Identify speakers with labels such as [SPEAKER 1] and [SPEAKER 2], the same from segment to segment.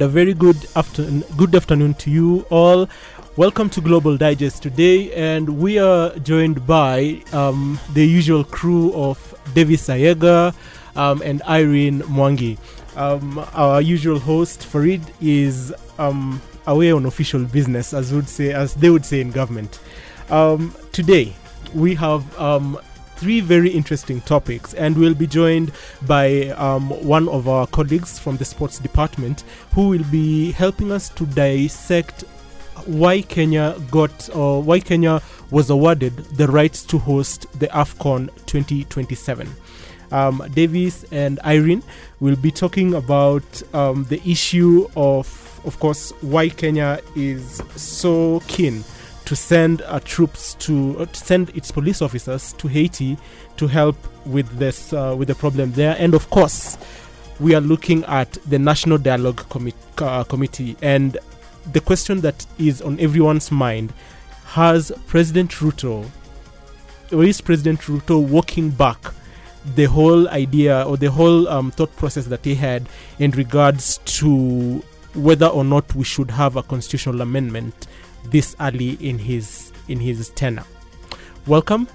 [SPEAKER 1] and a very good afternoon good afternoon to you all. Welcome to global digest today and we are joined by um, the usual crew of davis ayega um, and irene mwangi. Um, our usual host farid is um, away on official business as would say as they would say in government. Um, today we have um, three very interesting topics, and we'll be joined by um, one of our colleagues from the sports department who will be helping us to dissect why Kenya got or why Kenya was awarded the rights to host the AFCON 2027. Um, Davis and Irene will be talking about um, the issue of, of course, why Kenya is so keen to send uh, troops to, uh, to send its police officers to Haiti to help with this uh, with the problem there. And of course, we are looking at the National Dialogue uh, Committee and the question that is on everyone's mind: Has President Ruto, or is President Ruto walking back? The whole idea or the whole um, thought process that he had in regards to whether or not we should have a constitutional amendment this early in his in his tenure. Welcome,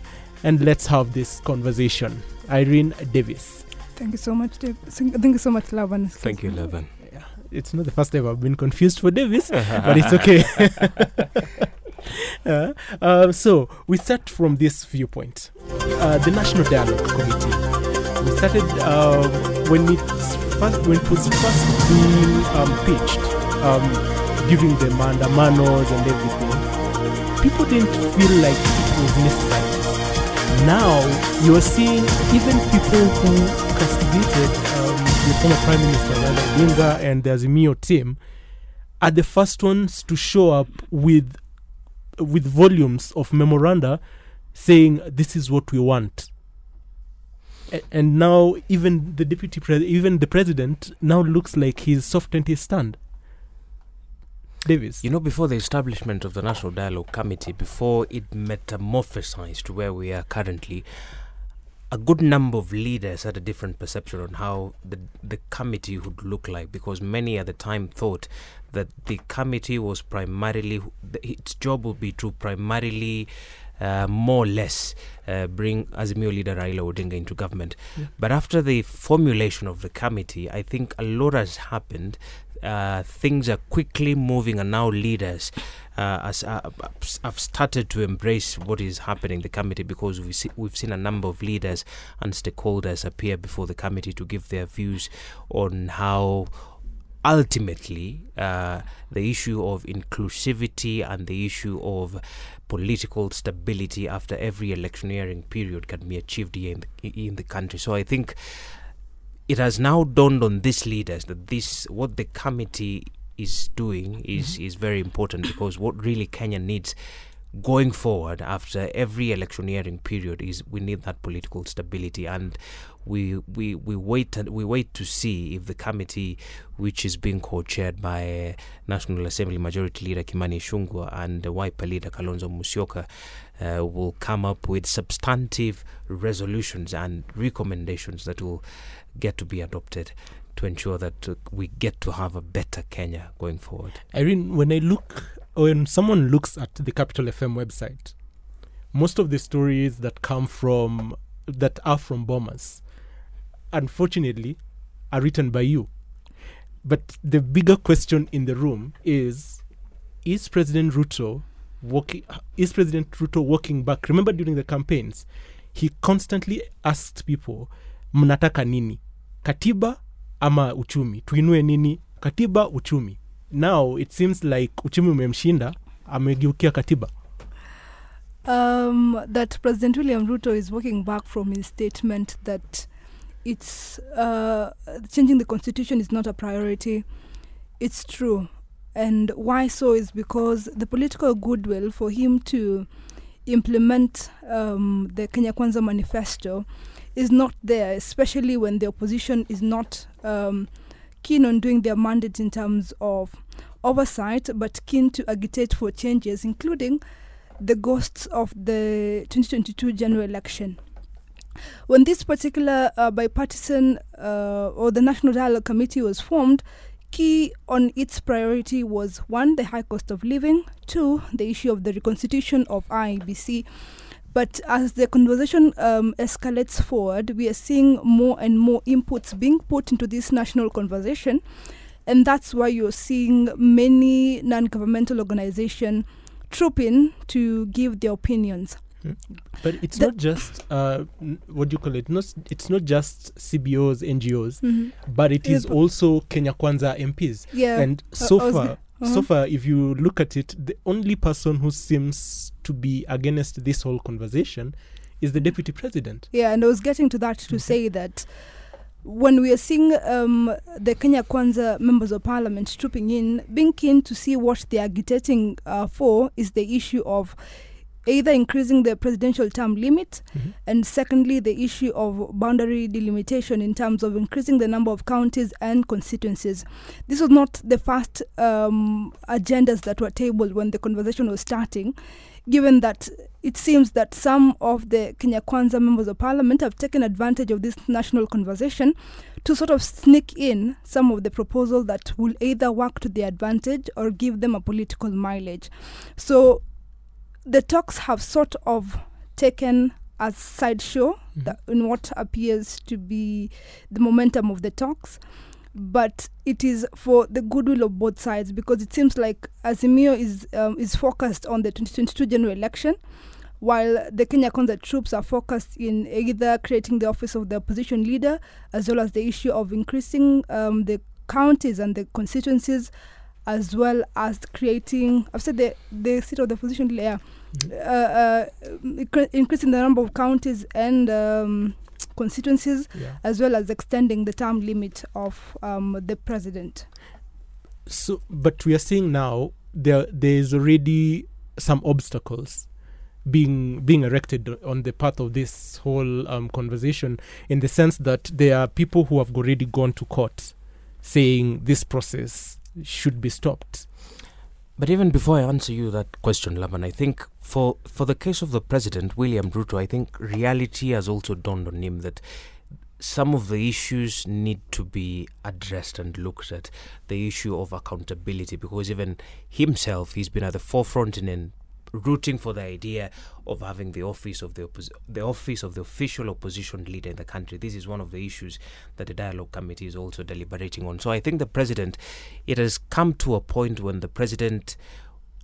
[SPEAKER 1] and let's have this conversation. Irene Davis.
[SPEAKER 2] Thank you so much, Dave. Thank thank you so much, Laban.
[SPEAKER 3] Thank you, Laban.
[SPEAKER 1] Yeah, it's not the first time I've been confused for Davis, but it's okay. Uh, uh, so we start from this viewpoint. Uh, the National Dialogue Committee. We started uh, when it first, when it was first being um, pitched um, during the maandamanos and everything. People didn't feel like it was necessary. Now you're seeing even people who castigated um, the former Prime Minister Raila Odinga and the Azimio team are the first ones to show up with with volumes of memoranda saying this is what we want. And now even the deputy president, even the president now looks like he's soft in his stand. Davis.
[SPEAKER 3] You know, before the establishment of the National Dialogue Committee, before it metamorphosized to where we are currently, a good number of leaders had a different perception on how the the committee would look like because many at the time thought that the committee was primarily its job would be to primarily uh, more or less uh, bring Azimio leader Raila Odinga into government.
[SPEAKER 1] Yeah.
[SPEAKER 3] But after the formulation of the committee, I think a lot has happened. Uh, things are quickly moving, and now leaders uh, as, uh, have started to embrace what is happening in the committee because we see, we've seen a number of leaders and stakeholders appear before the committee to give their views on how ultimately uh, the issue of inclusivity and the issue of political stability after every electioneering period can be achieved in the, in the country. So I think it has now dawned on these leaders that this what the committee is doing is is very important because what really Kenya needs going forward after every electioneering period is we need that political stability. And we we we wait and we wait to see if the committee which is being co-chaired by uh, National Assembly Majority Leader Kimani Ichung'wah and uh, Wiper Leader Kalonzo Musyoka uh, will come up with substantive resolutions and recommendations that will get to be adopted to ensure that uh, we get to have a better Kenya going forward.
[SPEAKER 1] Irene, when I look, when someone looks at the Capital FM website, most of the stories that come from, that are from Bomas, unfortunately, are written by you. But the bigger question in the room is: Is President Ruto walking? Is President Ruto walking back? Remember during the campaigns, he constantly asked people, "Mnataka nini? Katiba ama uchumi? Tuinue nini? Katiba, uchumi." Now it seems like uchumi umemshinda, amegeukia katiba.
[SPEAKER 2] Um, that President William Ruto is walking back from his statement that it's uh, changing the constitution is not a priority. It's true. And why so is because the political goodwill for him to implement um, the Kenya Kwanza manifesto is not there, especially when the opposition is not um, keen on doing their mandate in terms of oversight, but keen to agitate for changes, including the ghosts of the 2022 general election. When this particular uh, bipartisan uh, or the National Dialogue Committee was formed, key on its priority was one, the high cost of living, two, the issue of the reconstitution of IEBC. But as the conversation um, escalates forward, we are seeing more and more inputs being put into this national conversation. And that's why you're seeing many non governmental organizations troop in to give their opinions.
[SPEAKER 1] But it's
[SPEAKER 2] The-
[SPEAKER 1] not just uh, n- what do you call it? Not it's not just CBOs, NGOs,
[SPEAKER 2] Mhm.
[SPEAKER 1] but it is also Kenya Kwanza MPs.
[SPEAKER 2] Yeah.
[SPEAKER 1] And so
[SPEAKER 2] was
[SPEAKER 1] far,
[SPEAKER 2] go-
[SPEAKER 1] so far, if you look at it, the only person who seems to be against this whole conversation is the deputy president.
[SPEAKER 2] Yeah, and I was getting to that to
[SPEAKER 1] Okay.
[SPEAKER 2] say that when we are seeing um, the Kenya Kwanza members of parliament trooping in, being keen to see what they are agitating uh, for is the issue of either increasing the presidential term limit
[SPEAKER 1] Mhm.
[SPEAKER 2] and secondly the issue of boundary delimitation in terms of increasing the number of counties and constituencies this was not the first um, agendas that were tabled when the conversation was starting given that it seems that some of the Kenya Kwanza members of parliament have taken advantage of this national conversation to sort of sneak in some of the proposals that will either work to their advantage or give them a political mileage so the talks have sort of taken a sideshow
[SPEAKER 1] Mhm.
[SPEAKER 2] in what appears to be the momentum of the talks. But it is for the goodwill of both sides because it seems like Azimio is um, is focused on the 2022 general election, while the Kenya Kwanza troops are focused in either creating the office of the opposition leader as well as the issue of increasing um, the counties and the constituencies as well as creating I've said the the seat of the opposition leader Uh, uh, increasing the number of counties and um, constituencies
[SPEAKER 1] Yeah.
[SPEAKER 2] as well as extending the term limit of um, the president.
[SPEAKER 1] So, but we are seeing now there there is already some obstacles being being erected on the path of this whole um, conversation, in the sense that there are people who have already gone to court, saying this process should be stopped.
[SPEAKER 3] But even before I answer you that question, Laban, I think for for the case of the president, William Ruto, I think reality has also dawned on him that some of the issues need to be addressed and looked at. The issue of accountability, because even himself, he's been at the forefront in, in rooting for the idea of having the office of the the office of the official opposition leader in the country. This is one of the issues that the dialogue committee is also deliberating on. So I think the president, it has come to a point when the president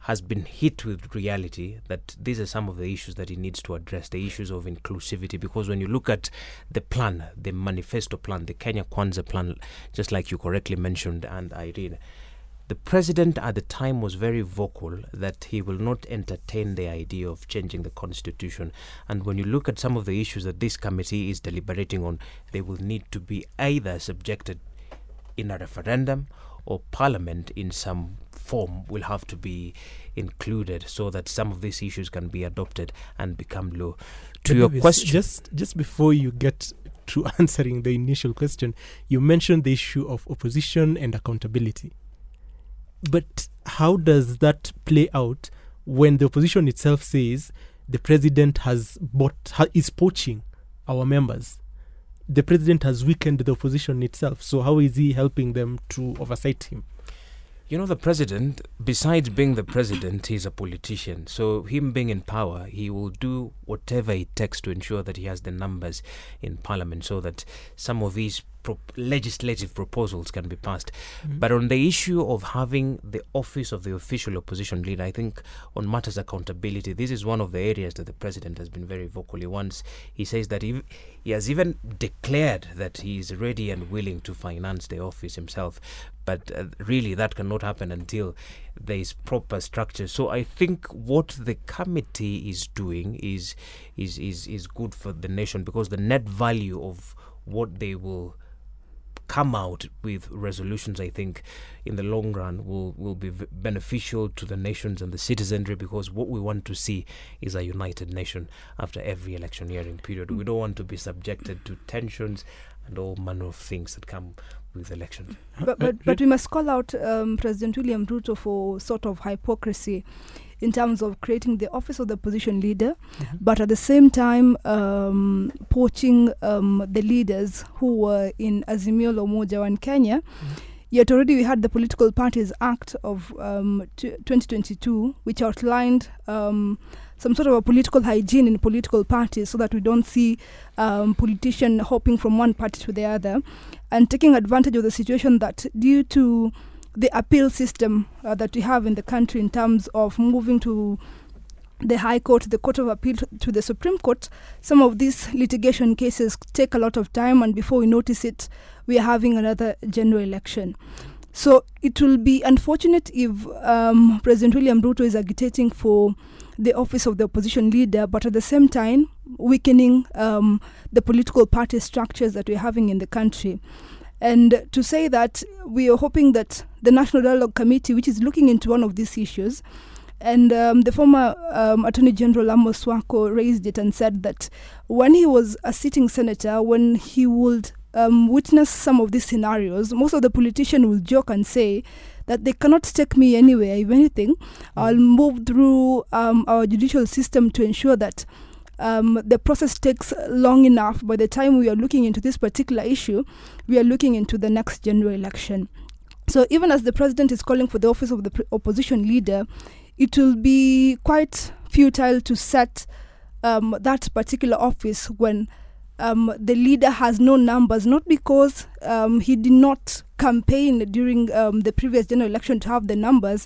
[SPEAKER 3] has been hit with reality that these are some of the issues that he needs to address the issues of inclusivity because when you look at the plan the manifesto plan the Kenya Kwanza plan just like you correctly mentioned and Irene the president at the time was very vocal that he will not entertain the idea of changing the constitution. And when you look at some of the issues that this committee is deliberating on, they will need to be either subjected in a referendum or parliament in some form will have to be included so that some of these issues can be adopted and become law. To
[SPEAKER 1] But
[SPEAKER 3] your question,
[SPEAKER 1] just just before you get to answering the initial question, you mentioned the issue of opposition and accountability. But how does that play out when the opposition itself says the president has bought ha, is poaching our members? The president has weakened the opposition itself. So how is he helping them to oversight him?
[SPEAKER 3] You know, the president, besides being the president, he's a politician. So, him being in power, he will do whatever it takes to ensure that he has the numbers in parliament so that some of these pro- legislative proposals can be passed. But on the issue of having the office of the official opposition leader, I think on matters accountability, this is one of the areas that the president has been very vocally. Wants, he says that he, he has even declared that he is ready and willing to finance the office himself. But uh, really, that cannot happen until there is proper structure. So I think what the committee is doing is is is is good for the nation because the net value of what they will come out with resolutions i think in the long run will will be v- beneficial to the nations and the citizenry because what we want to see is a united nation after every electioneering period we don't want to be subjected to tensions and all manner of things that come with elections
[SPEAKER 2] But, but, but we must call out um, President William Ruto for sort of hypocrisy. In terms of creating the office of the opposition leader,
[SPEAKER 1] Mhm.
[SPEAKER 2] but at the same time um, poaching um, the leaders who were in Azimio la Umoja One Kenya. Yet already we had the Political Parties Act of um, t- 2022, which outlined um, some sort of a political hygiene in political parties so that we don't see um, politician hopping from one party to the other and taking advantage of the situation that due to the appeal system uh, that we have in the country in terms of moving to the High Court, the Court of Appeal to, the Supreme Court, some of these litigation cases take a lot of time, and before we notice it, we are having another general election. So it will be unfortunate if um, President William Ruto is agitating for the office of the opposition leader, but at the same time weakening um, the political party structures that we're having in the country. And to say that we are hoping that the National Dialogue Committee, which is looking into one of these issues, and um, the former um, Attorney General Amos Wako raised it and said that when he was a sitting senator, when he would um, witness some of these scenarios, most of the politicians will joke and say that they cannot take me anywhere. If anything, I'll move through um, our judicial system to ensure that um, the process takes long enough. By the time we are looking into this particular issue, we are looking into the next general election. So even as the president is calling for the office of the opposition leader, it will be quite futile to set um, that particular office when um, the leader has no numbers, not because um, he did not campaign during um, the previous general election to have the numbers,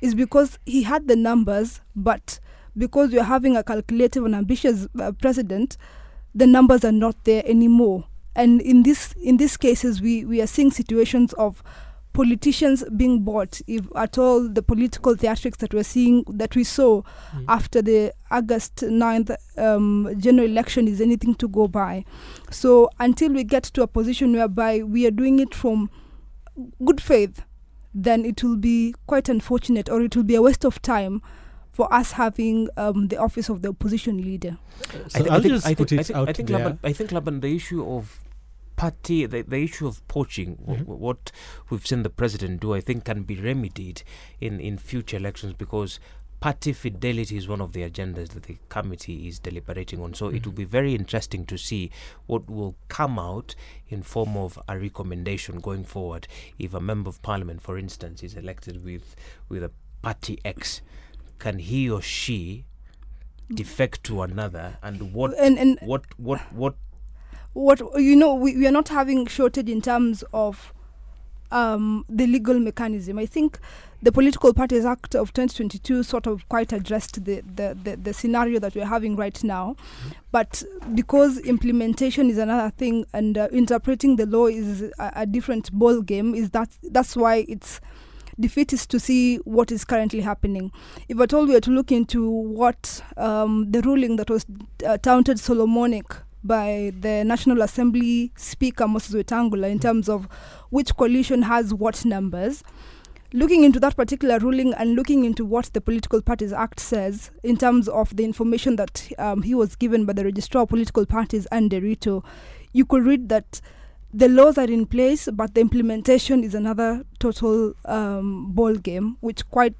[SPEAKER 2] is because he had the numbers, but because we are having a calculative and ambitious uh, president, the numbers are not there anymore. And in this in these cases, we, we are seeing situations of politicians being bought, if at all the political theatrics that we're seeing that we saw
[SPEAKER 1] Mm.
[SPEAKER 2] after the August 9th um, general election is anything to go by. So until we get to a position whereby we are doing it from good faith, then it will be quite unfortunate or it will be a waste of time for us having um, the office of the opposition leader.
[SPEAKER 1] So
[SPEAKER 3] I, thi- I
[SPEAKER 1] I'll
[SPEAKER 3] think,
[SPEAKER 1] just
[SPEAKER 3] I
[SPEAKER 1] put
[SPEAKER 3] think, I think,
[SPEAKER 1] out
[SPEAKER 3] I think,
[SPEAKER 1] there.
[SPEAKER 3] Laban, I think Laban, the issue of party, the, the issue of poaching, wh-
[SPEAKER 1] Mhm.
[SPEAKER 3] wh- what we've seen the president do, I think can be remedied in, in future elections because party fidelity is one of the agendas that the committee is deliberating on. So it will be very interesting to see what will come out in form of a recommendation going forward. If a member of parliament, for instance, is elected with with a party X, can he or she defect to another, and what
[SPEAKER 2] And, and
[SPEAKER 3] what what what
[SPEAKER 2] what you know we, we are not having shortage in terms of um, the legal mechanism. I think the political parties act of 2022 sort of quite addressed the, the, the, the scenario that we're having right now. But because implementation is another thing and uh, interpreting the law is a, a different ball game is that that's why it's defeatist to see what is currently happening. If at all we are to look into what um, the ruling that was uh, touted solomonic by the National Assembly Speaker Moses Wetangula in terms of which coalition has what numbers. Looking into that particular ruling and looking into what the Political Parties Act says in terms of the information that um, he was given by the Registrar of Political Parties Anne Nderitu, you could read that the laws are in place, but the implementation is another total um, ball game, which quite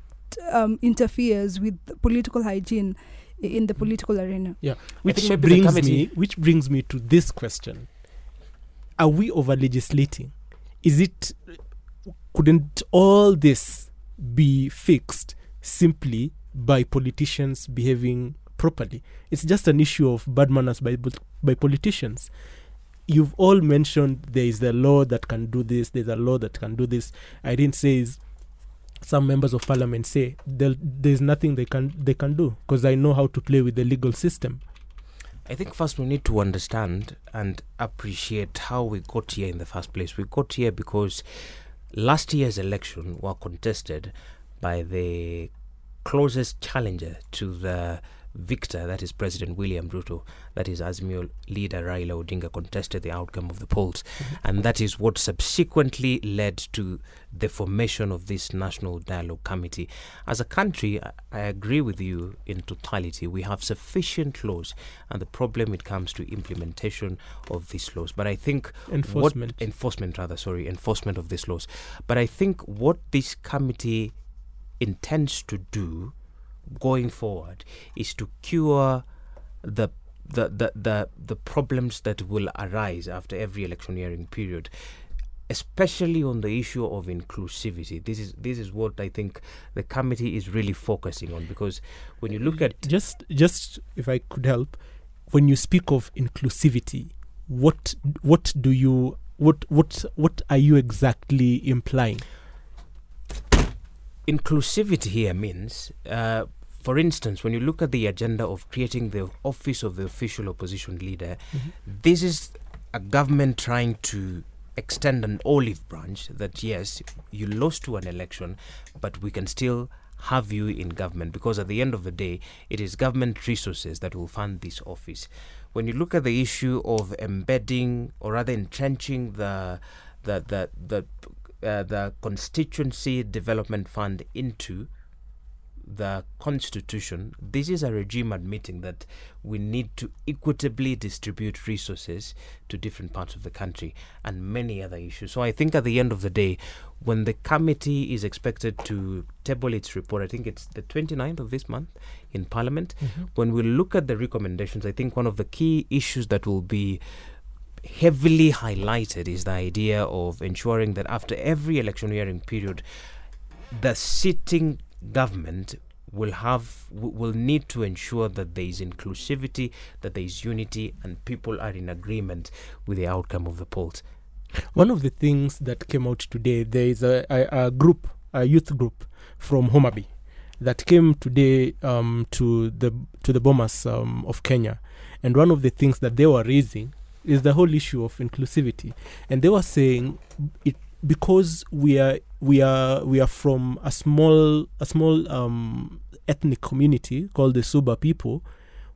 [SPEAKER 2] um, interferes with political hygiene in the political arena.
[SPEAKER 1] Yeah, which
[SPEAKER 3] think maybe the
[SPEAKER 1] brings me, which brings me to this question: Are we over legislating? Is it? Couldn't all this be fixed simply by politicians behaving properly? It's just an issue of bad manners by by politicians. You've all mentioned there is a law that can do this. There's a law that can do this. Irene says some members of parliament say there's nothing they can they can do because I know how to play with the legal system.
[SPEAKER 3] I think first we need to understand and appreciate how we got here in the first place. We got here because last year's election were contested by the closest challenger to the victor, that is President William Ruto, that is Azimio leader Raila Odinga, contested the outcome of the polls. Mm-hmm. And that is what subsequently led to the formation of this National Dialogue Committee. As a country, I- I agree with you in totality. We have sufficient laws, and the problem it comes to implementation of these laws. But I think
[SPEAKER 1] Enforcement.
[SPEAKER 3] what enforcement rather, sorry, enforcement of these laws. But I think what this committee intends to do going forward is to cure the the, the, the, the problems that will arise after every electioneering period especially on the issue of inclusivity this is this is what i think the committee is really focusing on because when you look at
[SPEAKER 1] just just if I could help, when you speak of inclusivity, what what do you what what what are you exactly implying?
[SPEAKER 3] inclusivity here means, uh, for instance, when you look at the agenda of creating the office of the official opposition leader, this is a government trying to extend an olive branch that yes, you lost to an election, but we can still have you in government because at the end of the day, it is government resources that will fund this office. When you look at the issue of embedding or rather entrenching the the the the uh, the constituency development fund into the constitution this is a regime admitting that we need to equitably distribute resources to different parts of the country and many other issues. So i think at the end of the day when the committee is expected to table its report i think it's the 29th of this month in parliament mm-hmm. when we look at the recommendations i think one of the key issues that will be heavily highlighted is the idea of ensuring that after every electioneering period, the sitting government will have will need to ensure that there is inclusivity, that there is unity, and people are in agreement with the outcome of the polls.
[SPEAKER 1] One of the things that came out today, there is a, a, a group, a youth group from Homabay that came today um, to the to the Bomas um, of Kenya, and one of the things that they were raising is the whole issue of inclusivity, and they were saying it because we are we are we are from a small a small um, ethnic community called the Suba people,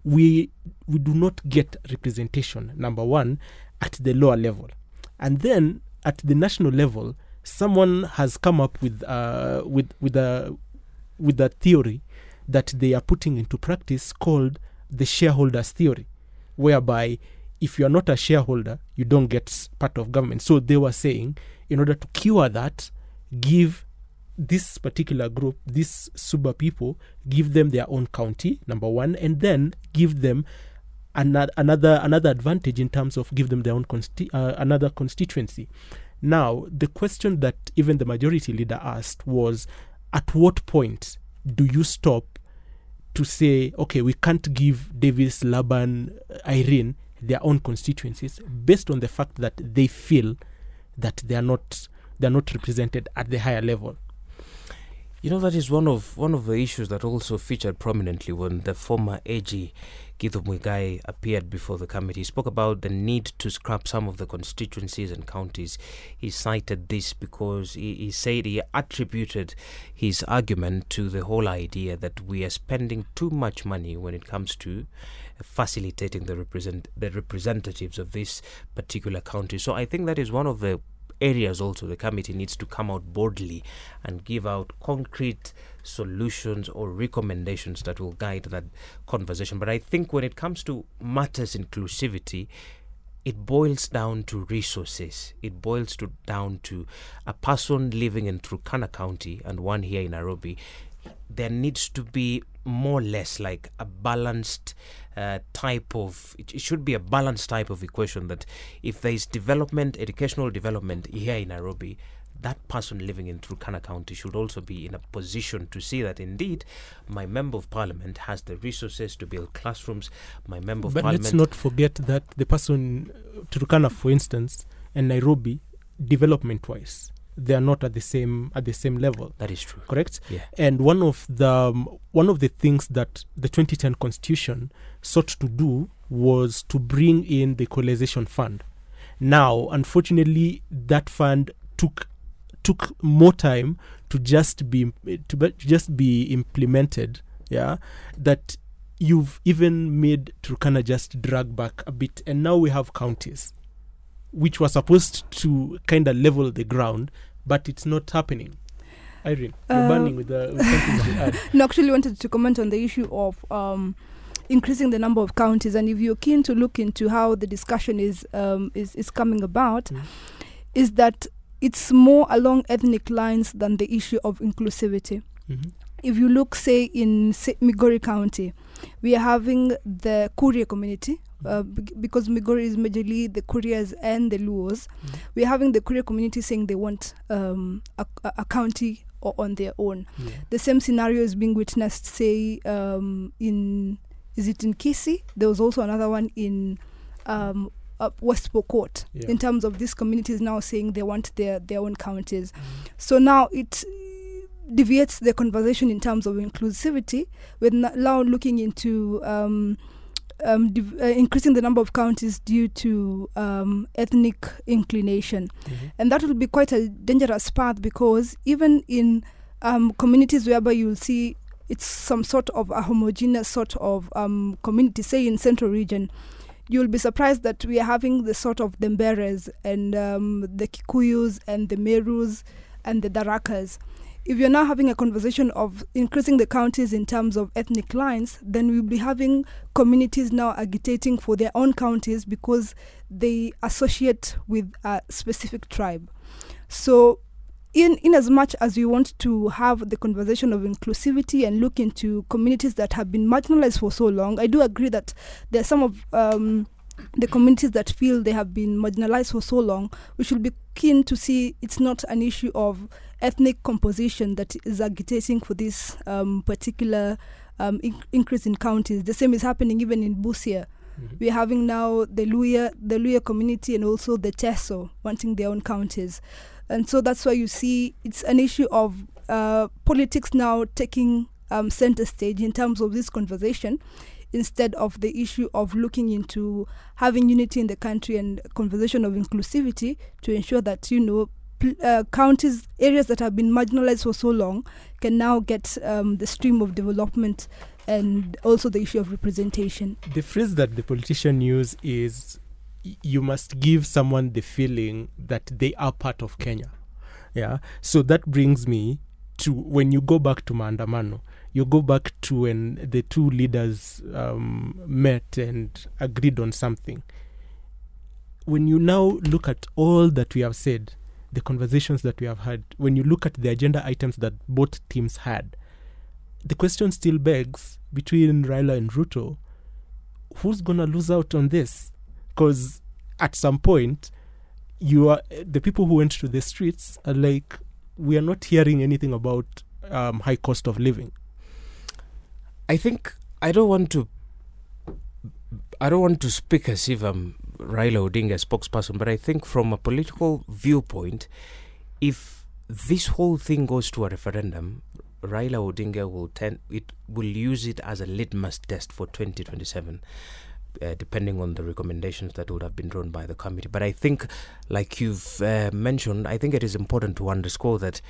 [SPEAKER 1] we we do not get representation. Number one, at the lower level, and then at the national level, someone has come up with uh, with with a with a theory that they are putting into practice called the shareholders theory, whereby if you are not a shareholder, you don't get part of government. So they were saying, in order to cure that, give this particular group, these Suba people, give them their own county, number one, and then give them another another another advantage in terms of give them their own consti- uh, another constituency. Now, the question that even the majority leader asked was, at what point do you stop to say, okay, we can't give Davis, Laban, Irene their own constituencies based on the fact that they feel that they are not they are not represented at the higher level.
[SPEAKER 3] You know that is one of one of the issues that also featured prominently when the former AG Githu Muigai appeared before the committee. He spoke about the need to scrap some of the constituencies and counties. He cited this because he, he said he attributed his argument to the whole idea that we are spending too much money when it comes to facilitating the represent the representatives of this particular county. So I think that is one of the areas also the committee needs to come out boldly and give out concrete solutions or recommendations that will guide that conversation. But I think when it comes to matters inclusivity, it boils down to resources. It boils to, down to a person living in Turkana County and one here in Nairobi. There needs to be more or less like a balanced uh, type of it, it should be a balanced type of equation that if there is development educational development here in nairobi that person living in Turkana County should also be in a position to see that indeed my member of parliament has the resources to build classrooms. My member of
[SPEAKER 1] But
[SPEAKER 3] parliament
[SPEAKER 1] let's not forget that the person Turkana, for instance, and Nairobi, development-wise, they are not at the same at the same level.
[SPEAKER 3] that is true.
[SPEAKER 1] Correct.
[SPEAKER 3] Yeah.
[SPEAKER 1] And one of the um, one of the things that the 2010 Constitution sought to do was to bring in the equalization fund. Now, unfortunately, that fund took took more time to just be to be- to just be implemented. Yeah, that you've even made Turkana just drag back a bit, and now we have counties, which were supposed to kind of level the ground, but it's not happening. Irene, you're
[SPEAKER 2] Uh,
[SPEAKER 1] burning with, the, with something to add.
[SPEAKER 2] No, actually wanted to comment on the issue of um, increasing the number of counties, and if you're keen to look into how the discussion is um, is is coming about,
[SPEAKER 1] Mm.
[SPEAKER 2] is that it's more along ethnic lines than the issue of inclusivity.
[SPEAKER 1] Mhm.
[SPEAKER 2] if you look, say, in say, Migori County, we are having the Kuria community. Uh, because Migori is majorly the Kurias and the Luos, we are having the Kuria community saying they want um, a, a county o- on their own.
[SPEAKER 1] Yeah.
[SPEAKER 2] The same scenario is being witnessed, say, um, in is it in Kisii? There was also another one in um, uh, West Pokot.
[SPEAKER 1] Yeah.
[SPEAKER 2] In terms of these communities now saying they want their their own counties, so now it deviates the conversation in terms of inclusivity. We're now looking into um, div- uh, increasing the number of counties due to um, ethnic inclination
[SPEAKER 1] Mhm.
[SPEAKER 2] and that will be quite a dangerous path because even in um, communities whereby you'll see it's some sort of a homogeneous sort of um, community, say in central region, you'll be surprised that we are having the sort of the Mberes and um, the Kikuyus and the Merus and the Tharakas. If you're now having a conversation of increasing the counties in terms of ethnic lines, then we'll be having communities now agitating for their own counties because they associate with a specific tribe. So, in, in as much as we want to have the conversation of inclusivity and look into communities that have been marginalized for so long, I do agree that there are some of um, the communities that feel they have been marginalized for so long. We should be keen to see it's not an issue of ethnic composition that is agitating for this um, particular um, in- increase in counties. The same is happening even in Busia.
[SPEAKER 1] Mhm.
[SPEAKER 2] We're having now the Luhya, the Luhya community, and also the Teso wanting their own counties, and so that's why you see it's an issue of uh, politics now taking um, center stage in terms of this conversation, instead of the issue of looking into having unity in the country and conversation of inclusivity to ensure that you know. Uh, counties, areas that have been marginalized for so long, can now get um, the stream of development and also the issue of representation.
[SPEAKER 1] the phrase that the politician use is you must give someone the feeling that they are part of Kenya. Yeah. So that brings me to when you go back to Maandamano, you go back to when the two leaders um, met and agreed on something. When you now look at all that we have said, the conversations that we have had, when you look at the agenda items that both teams had, the question still begs between Raila and Ruto, who's gonna lose out on this? Because at some point, you are the people who went to the streets are like, we are not hearing anything about um, high cost of living.
[SPEAKER 3] I think I don't want to. I don't want to speak as if I'm Raila Odinga spokesperson, but I think from a political viewpoint, if this whole thing goes to a referendum, Raila Odinga will tend it will use it as a litmus test for 2027. Uh, depending on the recommendations that would have been drawn by the committee. But I think, like you've uh, mentioned, I think it is important to underscore that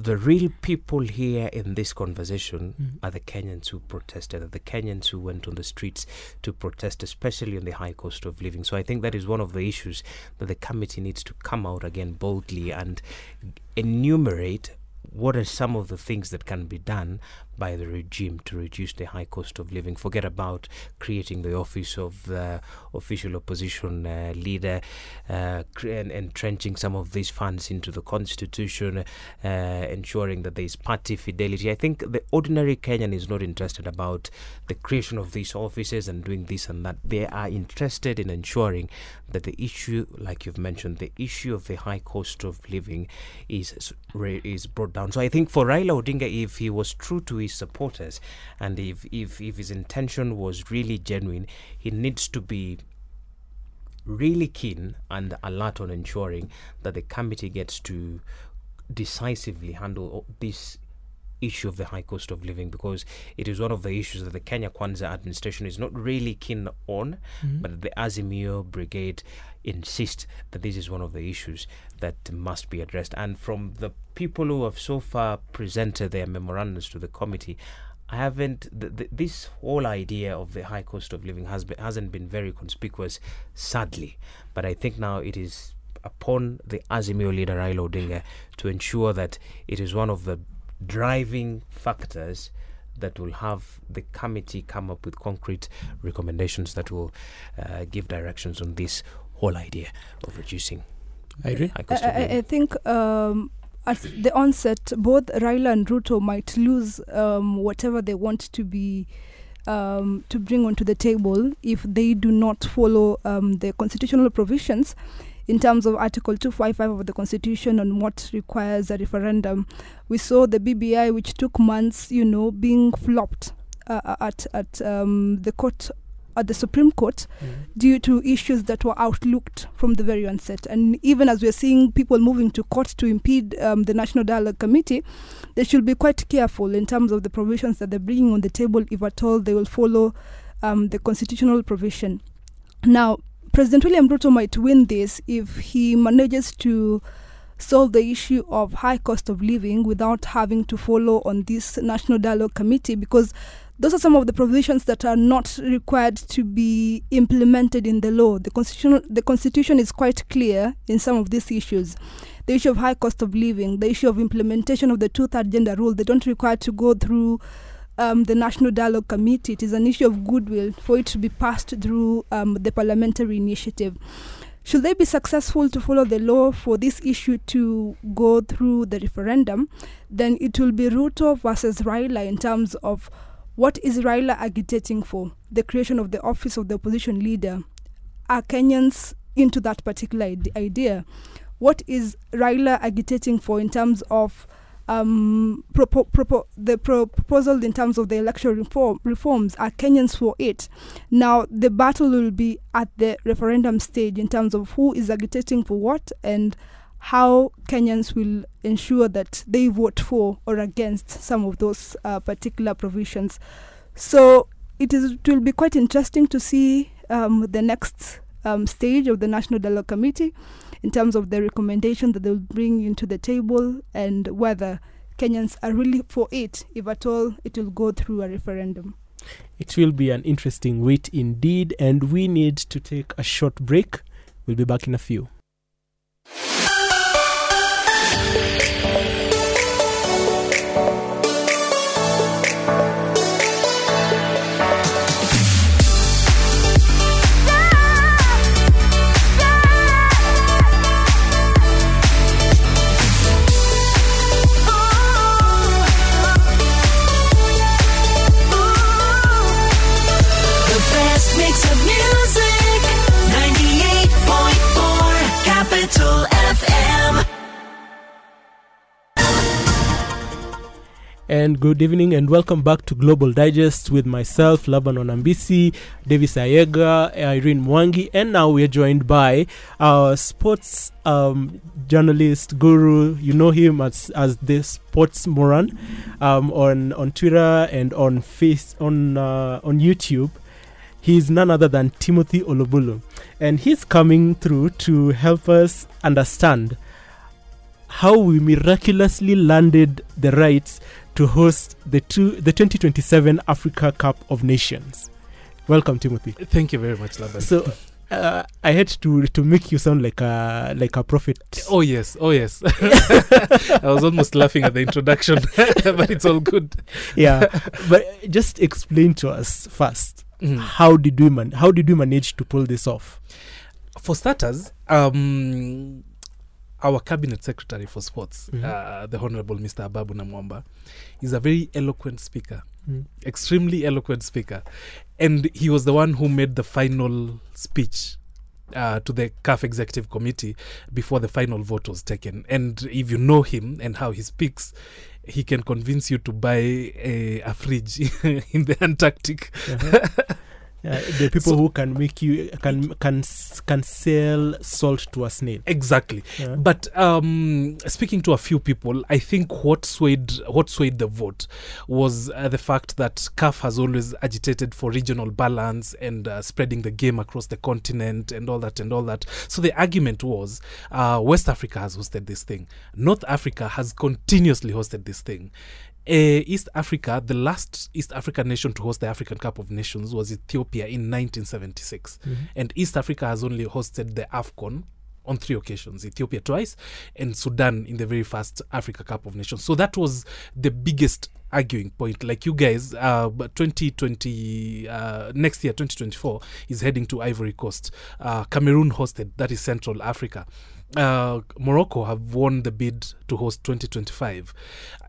[SPEAKER 3] the real people here in this conversation
[SPEAKER 1] Mhm.
[SPEAKER 3] are the Kenyans who protested, are the Kenyans who went on the streets to protest, especially on the high cost of living. So I think that is one of the issues that the committee needs to come out again boldly and enumerate what are some of the things that can be done by the regime to reduce the high cost of living. Forget about creating the office of the official opposition uh, leader, uh, and entrenching some of these funds into the constitution, uh, ensuring that there is party fidelity. I think the ordinary Kenyan is not interested about the creation of these offices and doing this and that. They are interested in ensuring that the issue, like you've mentioned, the issue of the high cost of living is is brought down. So I think for Raila Odinga, if he was true to his supporters, and if if if his intention was really genuine, he needs to be really keen and alert on ensuring that the committee gets to decisively handle this issue of the high cost of living because it is one of the issues that the Kenya Kwanza administration is not really keen on, mm-hmm. but the Azimio Brigade insist that this is one of the issues that must be addressed. And from the people who have so far presented their memorandums to the committee, I haven't. Th- th- this whole idea of the high cost of living has been, hasn't been very conspicuous, sadly. But I think now it is upon the Azimio leader Raila Odinga to ensure that it is one of the driving factors that will have the committee come up with concrete recommendations that will uh, give directions on this whole idea of reducing
[SPEAKER 1] Irene?
[SPEAKER 3] high
[SPEAKER 2] I,
[SPEAKER 3] cost
[SPEAKER 2] I, I think um, at the onset, both Raila and Ruto might lose um, whatever they want to be um, to bring onto the table if they do not follow um, the constitutional provisions in terms of Article 255 of the Constitution on what requires a referendum. We saw the BBI, which took months, you know, being flopped uh, at at um, the court at the Supreme Court due to issues that were outlooked from the very onset. And even as we're seeing people moving to court to impede um, the National Dialogue Committee, they should be quite careful in terms of the provisions that they're bringing on the table, if at all they will follow um, the constitutional provision. Now, President William Ruto might win this if he manages to solve the issue of high cost of living without having to follow on this National Dialogue Committee because those are some of the provisions that are not required to be implemented in the law. The constitution, the constitution is quite clear in some of these issues. The issue of high cost of living, the issue of implementation of the two-third gender rule, they don't require to go through um, the National Dialogue Committee. It is an issue of goodwill for it to be passed through um, the parliamentary initiative. Should they be successful to follow the law for this issue to go through the referendum, then it will be Ruto versus Raila in terms of what is Raila agitating for? The creation of the office of the opposition leader. Are Kenyans into that particular idea? What is Raila agitating for in terms of um, propo- propo- the pro- proposal in terms of the electoral reform reforms? Are Kenyans for it? Now, the battle will be at the referendum stage in terms of who is agitating for what and how Kenyans will ensure that they vote for or against some of those uh, particular provisions. So it is it will be quite interesting to see um, the next um, stage of the National Dialogue Committee in terms of the recommendation that they will bring into the table and whether Kenyans are really for it, if at all it will go through a referendum.
[SPEAKER 1] It will be an interesting wait indeed, and we need to take a short break. We'll be back in a few. And good evening and welcome back to Global Digest with myself, Laban Onambisi, Davis Ayega, Irene Mwangi, and now we are joined by our sports um, journalist guru. You know him as as the sports moran um, on on Twitter and on face on uh, on YouTube. He's none other than Timothy Olobulu, and he's coming through to help us understand how we miraculously landed the rights to host the two, the 2027 Africa Cup of Nations. Welcome, Timothy.
[SPEAKER 4] Thank you very much, Laban.
[SPEAKER 1] So, uh, I had to to make you sound like a like a prophet.
[SPEAKER 4] oh yes, oh yes. I was almost laughing at the introduction, but it's all good.
[SPEAKER 1] yeah, but just explain to us first
[SPEAKER 4] Mm.
[SPEAKER 1] how did we man- how did we manage to pull this off?
[SPEAKER 4] For starters, um, our cabinet secretary for sports,
[SPEAKER 1] Mhm.
[SPEAKER 4] uh, the Honorable Mr. Ababu Namwamba, is a very eloquent speaker,
[SPEAKER 1] Mm.
[SPEAKER 4] extremely eloquent speaker, and he was the one who made the final speech. Uh, to the CAF executive committee before the final vote was taken. And if you know him and how he speaks, he can convince you to buy a, a fridge in the Antarctic.
[SPEAKER 1] Uh-huh. The people
[SPEAKER 4] So-
[SPEAKER 1] who can make you can can can sell salt to a snail.
[SPEAKER 4] Exactly.
[SPEAKER 1] Yeah.
[SPEAKER 4] But um, speaking to a few people, I think what swayed what swayed the vote was uh, the fact that CAF has always agitated for regional balance and uh, spreading the game across the continent and all that and all that. So the argument was uh, West Africa has hosted this thing, North Africa has continuously hosted this thing. Uh, East Africa, the last East African nation to host the African Cup of Nations was Ethiopia in 1976
[SPEAKER 1] Mhm.
[SPEAKER 4] and East Africa has only hosted the AFCON on three occasions Ethiopia twice and Sudan in the very first Africa Cup of Nations. So that was the biggest arguing point. Like you guys, uh, but 2020, uh, next year, 2024, is heading to Ivory Coast. Uh, Cameroon hosted, that is Central Africa. Uh, Morocco have won the bid to host 2025.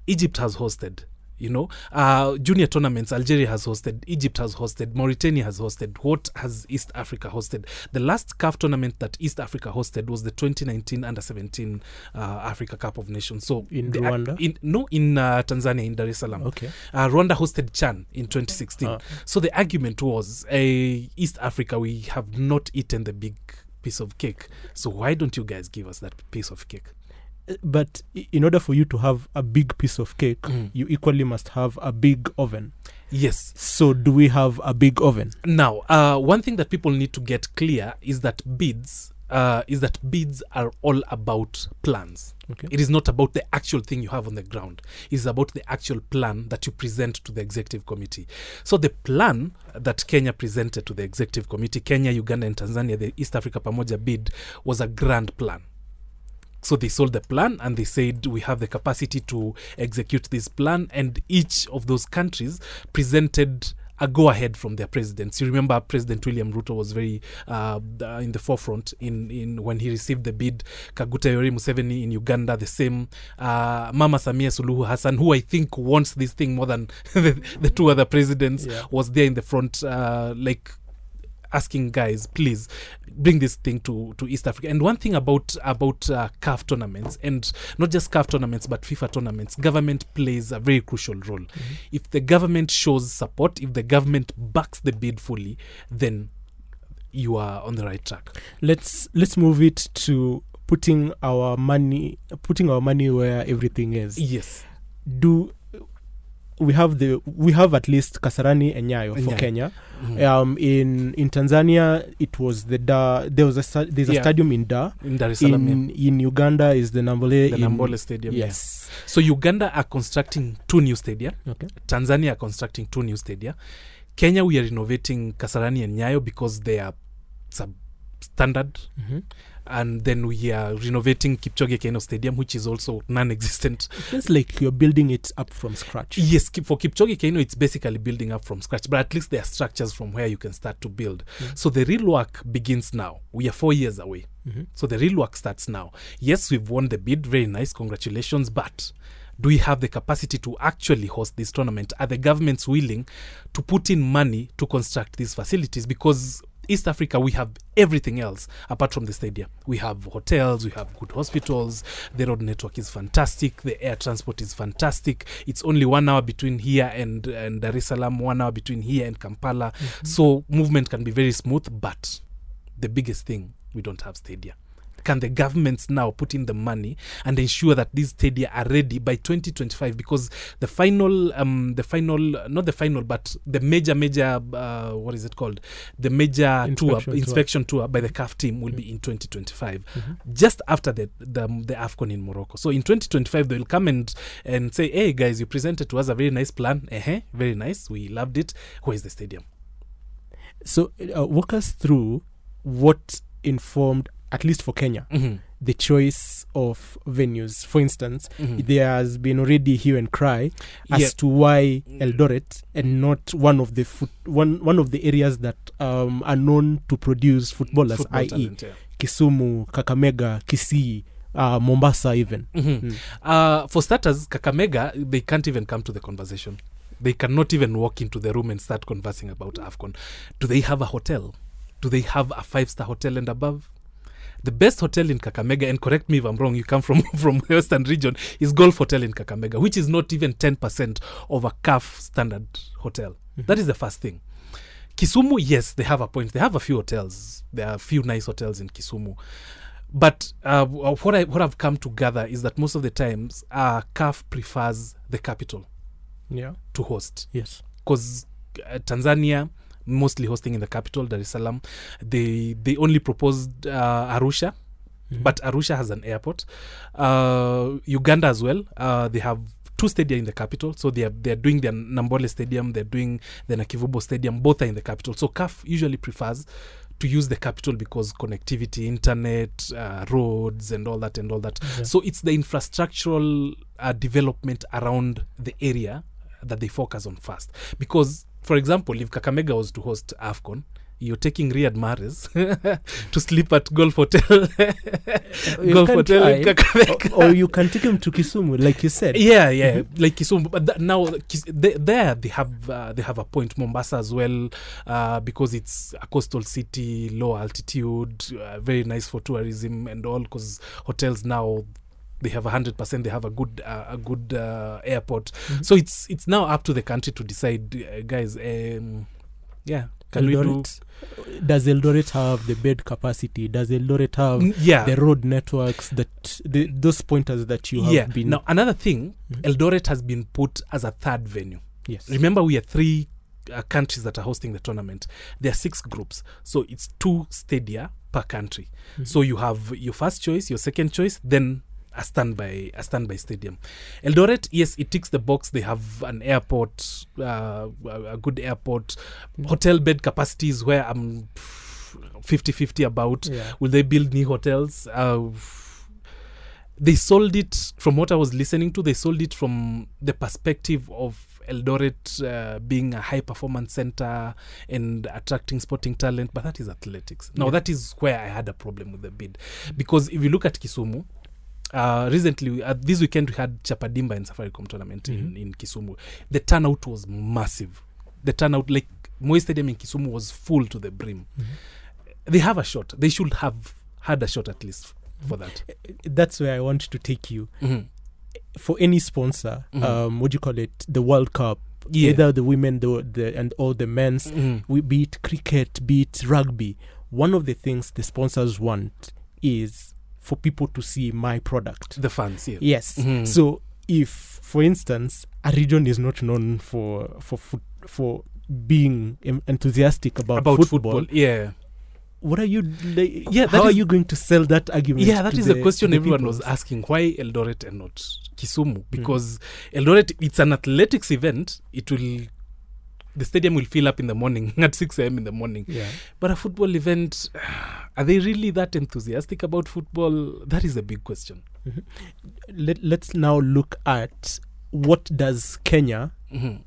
[SPEAKER 4] Egypt has hosted. You know, uh, junior tournaments. Algeria has hosted, Egypt has hosted, Mauritania has hosted. What has East Africa hosted? The last CAF tournament that East Africa hosted was the 2019 Under 17 uh, Africa Cup of Nations. So
[SPEAKER 1] In
[SPEAKER 4] the-
[SPEAKER 1] Rwanda?
[SPEAKER 4] in no, in uh, Tanzania, in Dar es Salaam.
[SPEAKER 1] Okay.
[SPEAKER 4] Uh, Rwanda hosted Chan in 2016.
[SPEAKER 1] Ah.
[SPEAKER 4] So the argument was, uh, East Africa, we have not eaten the big piece of cake. So why don't you guys give us that piece of cake?
[SPEAKER 1] But in order for you to have a big piece of cake,
[SPEAKER 4] Mm.
[SPEAKER 1] you equally must have a big oven.
[SPEAKER 4] Yes.
[SPEAKER 1] So, do we have a big oven?
[SPEAKER 4] Now, uh, one thing that people need to get clear is that bids. Uh, is that bids are all about plans.
[SPEAKER 1] Okay.
[SPEAKER 4] It is not about the actual thing you have on the ground. It's about the actual plan that you present to the executive committee. So the plan that Kenya presented to the executive committee, Kenya, Uganda, and Tanzania, the East Africa Pamoja bid, was a grand plan. So they sold the plan and they said we have the capacity to execute this plan, and each of those countries presented a go ahead from their presidents. You remember President William Ruto was very uh, uh, in the forefront in, in when he received the bid. Kaguta Yoweri Museveni in Uganda, the same. Uh, Mama Samia Suluhu Hassan, who I think wants this thing more than the, the two other presidents,
[SPEAKER 1] Yeah.
[SPEAKER 4] was there in the front, uh, like asking guys, please bring this thing to, to East Africa. And one thing about about uh, CAF tournaments, and not just CAF tournaments, but FIFA tournaments, government plays a very crucial role. If the government shows support, if the government backs the bid fully, then you are on the right track.
[SPEAKER 1] Let's let's move it to putting our money putting our money where everything is.
[SPEAKER 4] Yes.
[SPEAKER 1] Do we have the we have at least Kasarani and Nyayo for
[SPEAKER 4] Nyayo.
[SPEAKER 1] Kenya.
[SPEAKER 4] Mhm.
[SPEAKER 1] Um, in in Tanzania, it was the da, There was a there's a
[SPEAKER 4] Yeah.
[SPEAKER 1] stadium in Dar.
[SPEAKER 4] in Dar es Salaam,
[SPEAKER 1] In in Uganda is the Nambole.
[SPEAKER 4] the
[SPEAKER 1] in,
[SPEAKER 4] Nambole Stadium. yeah. So Uganda are constructing two new stadia.
[SPEAKER 1] Okay.
[SPEAKER 4] Tanzania are constructing two new stadia. Kenya, we are renovating Kasarani and Nyayo because they are substandard.
[SPEAKER 1] Mhm.
[SPEAKER 4] And then we are renovating Kipchoge Keino Stadium, which is also non-existent.
[SPEAKER 1] It feels like you're building it up from scratch.
[SPEAKER 4] Yes, for Kipchoge Keino, it's basically building up from scratch, but at least there are structures from where you can start to build. So the real work begins now. We are four years away.
[SPEAKER 1] Mhm.
[SPEAKER 4] So the real work starts now. Yes, we've won the bid. Very nice. Congratulations. But do we have the capacity to actually host this tournament? Are the governments willing to put in money to construct these facilities? Because East Africa, we have everything else apart from the stadium. We have hotels, we have good hospitals, the road network is fantastic, the air transport is fantastic. It's only one hour between here and, and Dar es Salaam, one hour between here and Kampala. So movement can be very smooth, but the biggest thing, we don't have stadia. Can the governments now put in the money and ensure that these stadia are ready by 2025? Because the final, um, the final, not the final, but the major, major, uh, what is it called? The major
[SPEAKER 1] Inspection
[SPEAKER 4] tour, inspection tour by the CAF team will be in 2025, just after the, the the AFCON in Morocco. So in 2025, they'll come and and say, "Hey guys, you presented to us a very nice plan. uh very nice. We loved it. Where's the stadium?"
[SPEAKER 1] So, uh, walk us through what informed, at least for Kenya,
[SPEAKER 4] Mhm.
[SPEAKER 1] the choice of venues. For instance,
[SPEAKER 4] Mhm.
[SPEAKER 1] there has been already hue and cry as
[SPEAKER 4] Yeah.
[SPEAKER 1] to why Eldoret and not one of the foot, one one of the areas that um, are known to produce footballers,
[SPEAKER 4] Football
[SPEAKER 1] i.e.,
[SPEAKER 4] yeah.
[SPEAKER 1] Kisumu, Kakamega, Kisii, uh, Mombasa, even.
[SPEAKER 4] Mhm.
[SPEAKER 1] Mm.
[SPEAKER 4] Uh, for starters, Kakamega, they can't even come to the conversation. They cannot even walk into the room and start conversing about AFCON. Do they have a hotel? Do they have a five star hotel and above? The best hotel in Kakamega, and correct me if I'm wrong, you come from, from Western region, is Golf Hotel in Kakamega, which is not even 10% of a CAF standard hotel. That is the first thing. Kisumu, yes, they have a point. They have a few hotels. There are a few nice hotels in Kisumu. But uh, what I what I've come to gather is that most of the times, uh, CAF prefers the capital
[SPEAKER 1] Yeah.
[SPEAKER 4] to host
[SPEAKER 1] Yes.
[SPEAKER 4] because uh, Tanzania mostly hosting in the capital, Dar es Salaam. They they only proposed uh, Arusha, but Arusha has an airport. Uh, Uganda as well. Uh, they have two stadia in the capital, so they are they are doing their Namboole Stadium. They're doing the Nakivubo Stadium. Both are in the capital. So CAF usually prefers to use the capital because connectivity, internet, uh, roads, and all that, and all that. So it's the infrastructural uh, development around the area that they focus on first. Because, for example, if Kakamega was to host AFCON, you're taking Riyad Mahrez to sleep at Golf Hotel. Golf Hotel in. Kakamega.
[SPEAKER 1] or, or you can take him to Kisumu, like you said.
[SPEAKER 4] Yeah, yeah, like Kisumu. But th- now they, there they have uh, they have a point Mombasa as well uh, because it's a coastal city, low altitude, uh, very nice for tourism and all. Because hotels now they have a hundred percent. They have a good uh, a good uh, airport. So it's it's now up to the country to decide, uh, guys. Um, yeah, can we do?
[SPEAKER 1] Eldoret. Does Eldoret have the bed capacity? Does Eldoret have
[SPEAKER 4] Yeah,
[SPEAKER 1] the road networks that the, those pointers that you have
[SPEAKER 4] yeah.
[SPEAKER 1] been?
[SPEAKER 4] Now another thing,
[SPEAKER 1] Mhm.
[SPEAKER 4] Eldoret has been put as a third venue.
[SPEAKER 1] Yes.
[SPEAKER 4] Remember, we are three uh, countries that are hosting the tournament. There are six groups, so it's two stadia per country.
[SPEAKER 1] Mhm.
[SPEAKER 4] So you have your first choice, your second choice, then a standby a standby stadium. Eldoret, yes, it ticks the box. They have an airport, uh, a good airport. Hotel bed capacities where I'm 50-50 about.
[SPEAKER 1] Yeah.
[SPEAKER 4] Will they build new hotels? Uh, they sold it from what I was listening to. They sold it from the perspective of Eldoret uh, being a high performance center and attracting sporting talent, but that is athletics. Now
[SPEAKER 1] Yeah.
[SPEAKER 4] that is where I had a problem with the bid because if you look at Kisumu. Uh, recently, uh, this weekend we had Chapa Dimba and Safaricom tournament in, in Kisumu. The turnout was massive. The turnout, like Moi Stadium in Kisumu, was full to the brim. They have a shot. They should have had a shot at least for that.
[SPEAKER 1] That's where I want to take you.
[SPEAKER 4] Mhm.
[SPEAKER 1] For any sponsor,
[SPEAKER 4] Mhm.
[SPEAKER 1] um, what do you call it? The World Cup.
[SPEAKER 4] Yeah.
[SPEAKER 1] Either the women, the, the and all the men's.
[SPEAKER 4] Mhm.
[SPEAKER 1] We beat cricket, beat rugby. One of the things the sponsors want is for people to see my product.
[SPEAKER 4] The fans, yeah.
[SPEAKER 1] Yes.
[SPEAKER 4] Mhm.
[SPEAKER 1] So if, for instance, a region is not known for for foot, for being enthusiastic about,
[SPEAKER 4] About
[SPEAKER 1] football,
[SPEAKER 4] football, yeah.
[SPEAKER 1] what are you like,
[SPEAKER 4] Yeah,
[SPEAKER 1] how are you going to sell that argument
[SPEAKER 4] Yeah, that is the,
[SPEAKER 1] the-
[SPEAKER 4] question
[SPEAKER 1] the
[SPEAKER 4] everyone was asking. Why Eldoret and not Kisumu? Because Eldoret, it's an athletics event. It will, the stadium will fill up in the morning at 6 a.m. in the morning.
[SPEAKER 1] yeah
[SPEAKER 4] But a football event, are they really that enthusiastic about football? That is a big question.
[SPEAKER 1] Let, let's now look at what does kenya
[SPEAKER 4] Mhm,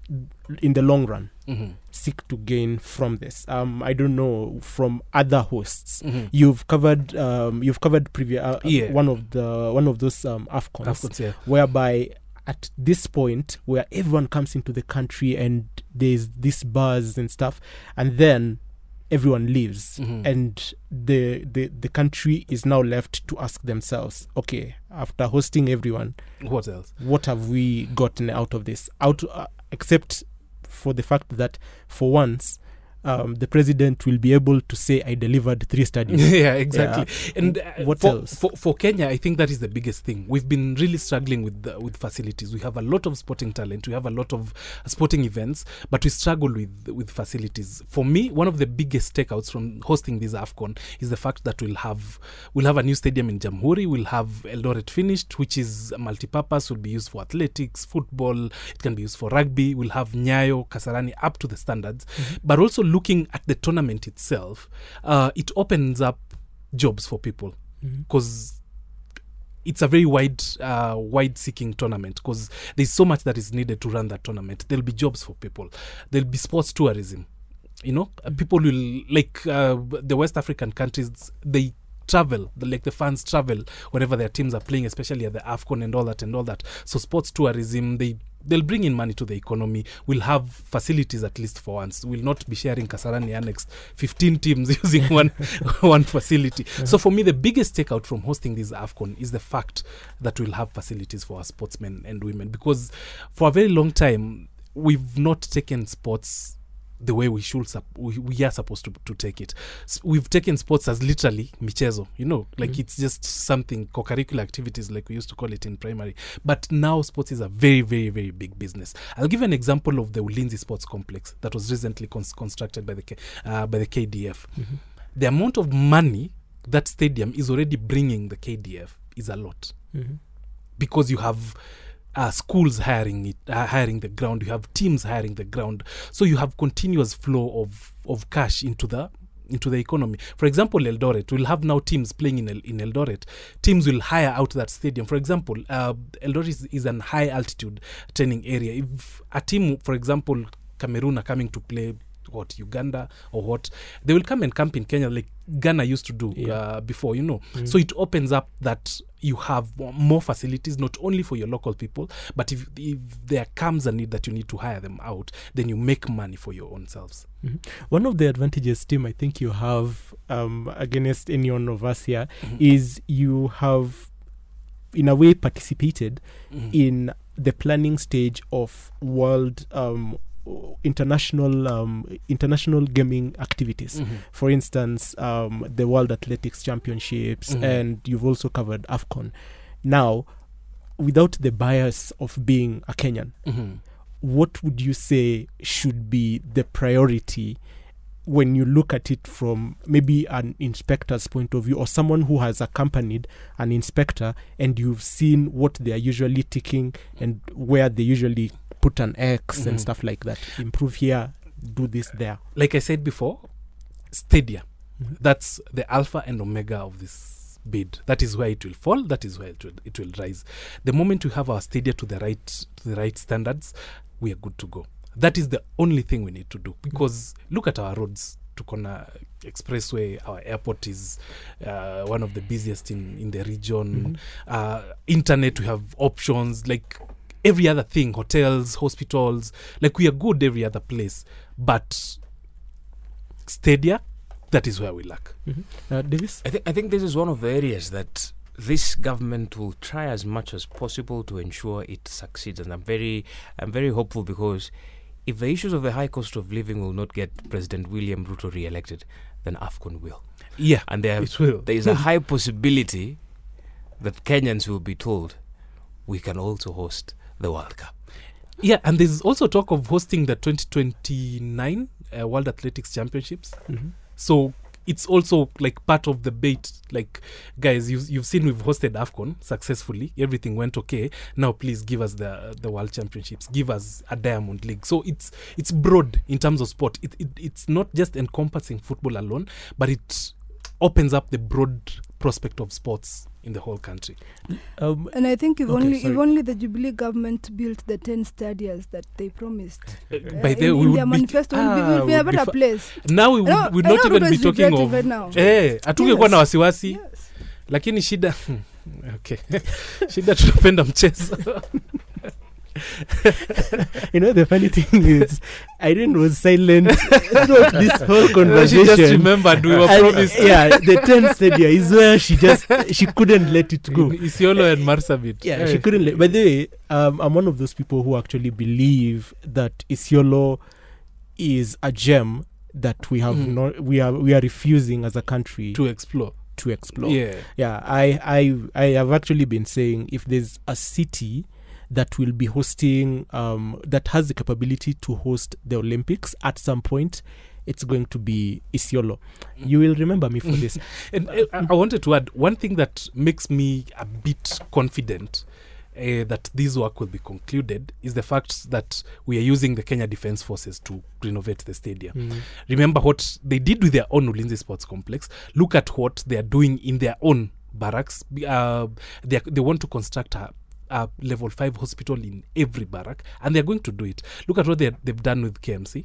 [SPEAKER 1] in the long run
[SPEAKER 4] mhm,
[SPEAKER 1] seek to gain from this um i don't know from other hosts
[SPEAKER 4] mhm.
[SPEAKER 1] you've covered um you've covered previous uh,
[SPEAKER 4] Yeah.
[SPEAKER 1] one of the one of those um afcons
[SPEAKER 4] Of course, yeah.
[SPEAKER 1] whereby at this point where everyone comes into the country and there's this buzz and stuff and then everyone leaves
[SPEAKER 4] Mhm.
[SPEAKER 1] and the, the the country is now left to ask themselves okay after hosting everyone
[SPEAKER 4] What else?
[SPEAKER 1] what have we gotten out of this out uh, except for the fact that for once um, the president will be able to say i delivered three stadiums
[SPEAKER 4] yeah, exactly. And uh,
[SPEAKER 1] What
[SPEAKER 4] for,
[SPEAKER 1] else?
[SPEAKER 4] For, for Kenya, I think that is the biggest thing. We've been really struggling with the, with facilities. We have a lot of sporting talent. We have a lot of sporting events, but we struggle with with facilities. For me, one of the biggest takeouts from hosting this Afcon is the fact that we'll have we'll have a new stadium in Jamhuri. We'll have Eldoret finished, which is multi-purpose. Will be used for athletics, football. It can be used for rugby. We'll have Nyayo, Kasarani up to the standards, but also looking at the tournament itself, uh, it opens up jobs for people. Because it's a very wide uh, wide seeking tournament because there's so much that is needed to run that tournament. There'll be jobs for people. There'll be sports tourism. You know Uh, people will like uh, the west african countries they travel the, like the fans travel whenever their teams are playing especially at the afcon and all that and all that. So sports tourism they they'll bring in money to the economy. We'll have facilities at least for once. We'll not be sharing kasarani annex 15 teams using one one facility. So for me the biggest takeout from hosting this afcon is the fact that we'll have facilities for our sportsmen and women because for a very long time we've not taken sports the way we should we, we are supposed to, to take it. We've taken sports as literally michezo you know? Like it's just something co-curricular activities like we used to call it in primary. But now sports is a very very very big business. I'll give an example of the ulinzi sports complex that was recently cons- constructed by the K- uh, by the kdf the amount of money that stadium is already bringing the kdf is a lot.
[SPEAKER 1] Mhm.
[SPEAKER 4] because you have uh, schools hiring it, uh, hiring the ground. You have teams hiring the ground. So you have continuous flow of of cash into the into the economy. For example, Eldoret will have now teams playing in El- in Eldoret. Teams will hire out that stadium. For example, uh, Eldoret is, is an high altitude training area. If a team, for example, Cameroon are coming to play what Uganda or what they will come and camp in Kenya like Ghana used to do
[SPEAKER 1] Yeah.
[SPEAKER 4] uh, before, you know. So it opens up that you have more facilities not only for your local people, but if if there comes a need that you need to hire them out, then you make money for your own selves.
[SPEAKER 1] Mhm. One of the advantages, Tim, I think you have um, against any one of us here is you have, in a way, participated
[SPEAKER 4] Mhm.
[SPEAKER 1] in the planning stage of world um, international um, international gaming activities.
[SPEAKER 4] Mhm.
[SPEAKER 1] For instance, um, the World Athletics Championships,
[SPEAKER 4] Mhm.
[SPEAKER 1] and you've also covered AFCON. Now, without the bias of being a Kenyan,
[SPEAKER 4] Mhm.
[SPEAKER 1] what would you say should be the priority when you look at it from maybe an inspector's point of view or someone who has accompanied an inspector and you've seen what they are usually ticking and where they usually put an X
[SPEAKER 4] Mhm.
[SPEAKER 1] and stuff like that. Improve here, do this there.
[SPEAKER 4] Like I said before, Stadia.
[SPEAKER 1] Mhm.
[SPEAKER 4] That's the alpha and omega of this bid. That is where it will fall. That is where it will it will rise. The moment we have our Stadia to the right to the right standards, we are good to go. That is the only thing we need to do because look at our roads. Tukona Expressway, our airport is uh, one of the busiest in, in the region. Uh, internet, we have options like every other thing, hotels, hospitals. Like we are good every other place, but Stadia, that is where we lack.
[SPEAKER 1] Uh, Davis?
[SPEAKER 3] I, th- I think this is one of the areas that this government will try as much as possible to ensure it succeeds, and I'm very, I'm very hopeful because if the issues of the high cost of living will not get President William Ruto re-elected, then Afcon will,
[SPEAKER 4] Yeah,
[SPEAKER 3] and there, there is a high possibility that Kenyans will be told we can also host the World Cup.
[SPEAKER 4] Yeah, and there's also talk of hosting the 2029 uh, World Athletics Championships.
[SPEAKER 1] Mhm.
[SPEAKER 4] So it's also like part of the bait. Like, guys, you've, you've seen we've hosted AFCON successfully. Everything went okay. Now, please give us the the World Championships. Give us a Diamond League. So it's it's broad in terms of sport. It, it it's not just encompassing football alone, but it opens up the broad prospect of sports in the whole country.
[SPEAKER 1] Um,
[SPEAKER 2] And I think if
[SPEAKER 1] Okay,
[SPEAKER 2] only
[SPEAKER 1] sorry.
[SPEAKER 2] if only the Jubilee government built the ten stadiums that they promised.
[SPEAKER 4] Uh,
[SPEAKER 2] uh,
[SPEAKER 4] by
[SPEAKER 2] uh,
[SPEAKER 4] the in, we
[SPEAKER 2] in
[SPEAKER 4] would
[SPEAKER 2] their
[SPEAKER 4] be,
[SPEAKER 2] manifesto, we'll be,
[SPEAKER 4] Ah,
[SPEAKER 2] we'll be a
[SPEAKER 4] be
[SPEAKER 2] better place.
[SPEAKER 4] now we would,
[SPEAKER 2] know-
[SPEAKER 4] would not even be talking of
[SPEAKER 2] right now.
[SPEAKER 4] eh, hatungekuwa na wasiwasi
[SPEAKER 2] Yes.
[SPEAKER 4] lakini shida okay shida tunapenda mchezo
[SPEAKER 1] you know, the funny thing is, Irene was silent throughout this whole conversation.
[SPEAKER 4] she just remembered we were
[SPEAKER 1] And,
[SPEAKER 4] promised
[SPEAKER 1] yeah, the 10 stadia is where she just she couldn't let it go.
[SPEAKER 4] Isiolo and Marsabit
[SPEAKER 1] Yeah, she couldn't. Let, by the way, um, I'm one of those people who actually believe that Isiolo is a gem that we have
[SPEAKER 4] Mhm.
[SPEAKER 1] not we are we are refusing as a country to, explore
[SPEAKER 4] to explore
[SPEAKER 1] explore.
[SPEAKER 4] yeah
[SPEAKER 1] yeah. I I I have actually been saying if there's a city that will be hosting um that has the capability to host the Olympics at some point. It's going to be Isiolo. You will remember me for this.
[SPEAKER 4] and uh, I, I wanted to add one thing that makes me a bit confident uh, that this work will be concluded is the fact that we are using the Kenya Defence Forces to renovate the stadium.
[SPEAKER 1] Mm.
[SPEAKER 4] Remember what they did with their own Ulinzi Sports Complex. Look at what they are doing in their own barracks. Uh, they, are, they want to construct a, a level 5 hospital in every barrack, and they're going to do it. Look at what they, they've done with KMC.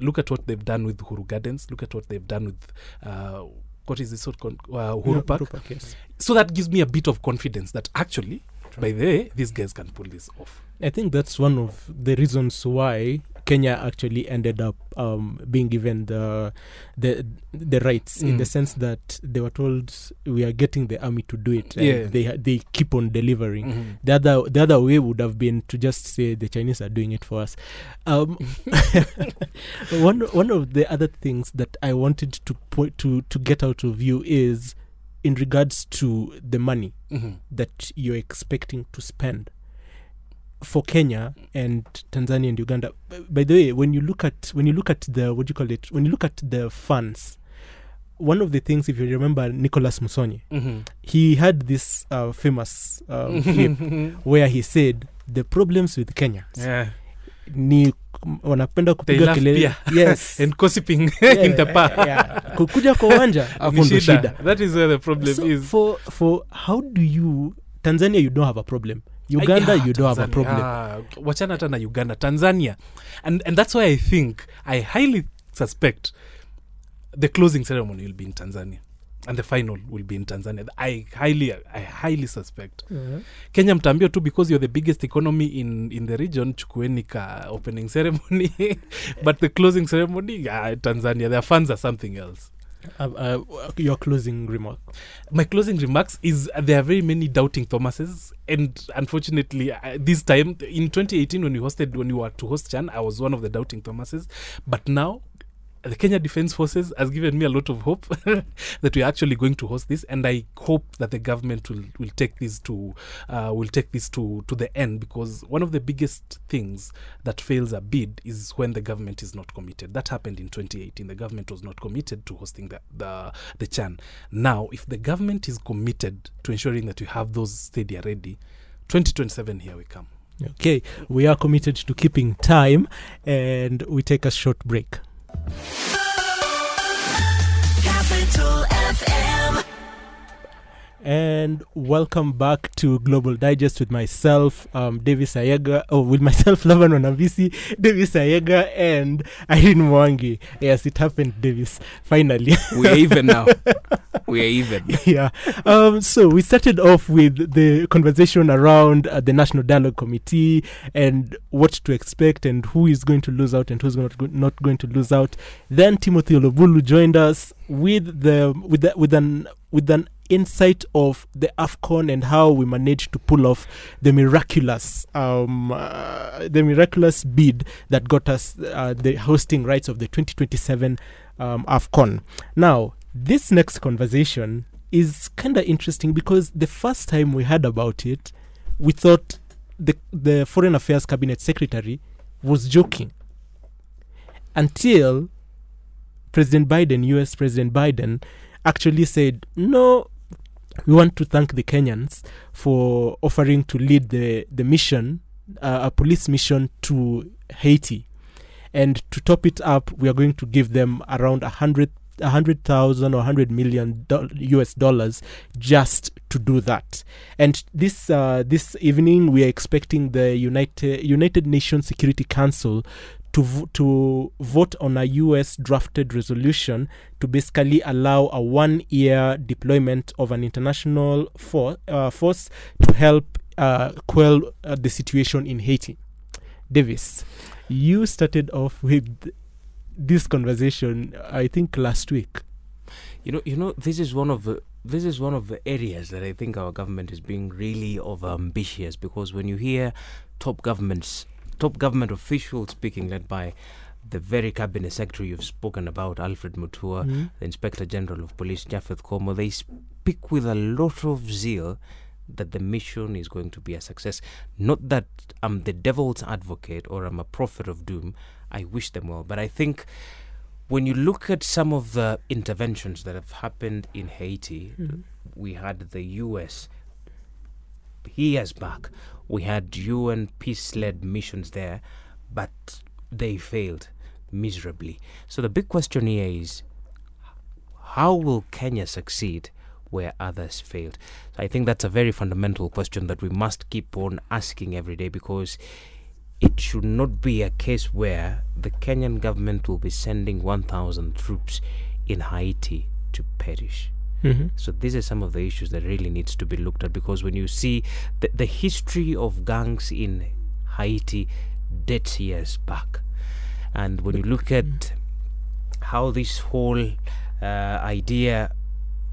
[SPEAKER 4] Look at what they've done with Uhuru Gardens. Look at what they've done with. Uh, what is this sort con- uh,
[SPEAKER 1] Uhuru
[SPEAKER 4] Park?
[SPEAKER 1] Park, yes.
[SPEAKER 4] So that gives me a bit of confidence that actually, by the way, these guys can pull this off.
[SPEAKER 1] I think that's one of the reasons why Kenya actually ended up um, being given the the the rights in the
[SPEAKER 4] Mm.
[SPEAKER 1] sense that they were told we are getting the army to do it. and
[SPEAKER 4] Yeah.
[SPEAKER 1] they they keep on delivering.
[SPEAKER 4] Mhm.
[SPEAKER 1] The other the other way would have been to just say the Chinese are doing it for us. Um, one one of the other things that I wanted to point to to get out of you is in regards to the money
[SPEAKER 4] Mhm.
[SPEAKER 1] that you're expecting to spend for Kenya and Tanzania and Uganda. By the way, when you look at when you look at the what do you call it? When you look at the funds, one of the things, if you remember Nicholas Musonye,
[SPEAKER 4] Mhm.
[SPEAKER 1] he had this uh, famous uh, clip where he said the problems with Kenya
[SPEAKER 4] Yeah.
[SPEAKER 1] ni wanapenda kupiga kelele yes
[SPEAKER 4] and gossiping
[SPEAKER 1] Yeah,
[SPEAKER 4] in the park
[SPEAKER 1] yeah. kukuja kwa uwanja ndo
[SPEAKER 4] shida. that is where the problem
[SPEAKER 1] so
[SPEAKER 4] is
[SPEAKER 1] for for how do you tanzania you don't have a problem uganda
[SPEAKER 4] Yeah,
[SPEAKER 1] you don't have a problem.
[SPEAKER 4] Ah, wachana hata na uganda tanzania. And, and that's why i think i highly suspect the closing ceremony will be in tanzania. And the final will be in tanzania. I highly i highly suspect. Kenya mtaambia tu because you're the biggest economy in, in the region chukueni ka opening ceremony. But the closing ceremony ah, tanzania their funds are something else
[SPEAKER 1] uh, uh, your closing remark
[SPEAKER 4] my closing remarks is uh, there are very many doubting thomases and unfortunately uh, this time in 2018 when we hosted when we were to host chan i was one of the doubting thomases. But now the Kenya Defense Forces has given me a lot of hope that we're actually going to host this, and I hope that the government will, will take this to uh, will take this to to the end because one of the biggest things that fails a bid is when the government is not committed. That happened in 2018. The government was not committed to hosting the the, the Chan. Now, if the government is committed to ensuring that we have those stadia ready, 2027 here we come.
[SPEAKER 1] okay we are committed to keeping time and we take a short break
[SPEAKER 5] Capital.
[SPEAKER 1] And welcome back to Global Digest with myself, um, Davis Ayega, oh, with myself, Laban Wanavisi, Davis Ayega, and Irene Mwangi. Yes, it happened, Davis, finally.
[SPEAKER 3] we are even now. We are even.
[SPEAKER 1] yeah. Um, so we started off with the conversation around uh, the National Dialogue Committee and what to expect and who is going to lose out and who's not, go- not going to lose out. Then Timothy Olobulu joined us with the with the, with an with an insight of the Afcon and how we managed to pull off the miraculous um, uh, the miraculous bid that got us uh, the hosting rights of the 2027 um, Afcon. Now, this next conversation is kind of interesting because the first time we heard about it, we thought the the Foreign Affairs Cabinet Secretary was joking until President Biden, US President Biden, actually said, No, we want to thank the Kenyans for offering to lead the, the mission, uh, a police mission to Haiti. And to top it up, we are going to give them around a hundred a hundred thousand or hundred million do- US dollars just to do that. And this uh, this evening, we are expecting the United United Nations Security Council to vo- to vote on a US drafted resolution to basically allow a one year deployment of an international for, uh, force to help uh, quell uh, the situation in Haiti. Davis, you started off with this conversation, I think last week.
[SPEAKER 3] You know, you know, this is one of the this is one of the areas that I think our government is being really over ambitious because when you hear top governments, top government officials speaking, led by the very cabinet secretary you've spoken about, Alfred Mutua,
[SPEAKER 1] Mhm.
[SPEAKER 3] the Inspector General of Police, Japhet Koome, they speak with a lot of zeal that the mission is going to be a success. Not that I'm the devil's advocate or I'm a prophet of doom. I wish them well. But I think when you look at some of the interventions that have happened in Haiti, we had the US years back. We had UN peace led missions there, but they failed miserably. So the big question here is how will Kenya succeed where others failed? So I think that's a very fundamental question that we must keep on asking every day because it should not be a case where the Kenyan government will be sending 1,000 troops in Haiti to perish.
[SPEAKER 1] Mhm.
[SPEAKER 3] So these are some of the issues that really needs to be looked at because when you see the, the history of gangs in Haiti dates years back, and when you look at how this whole uh, idea,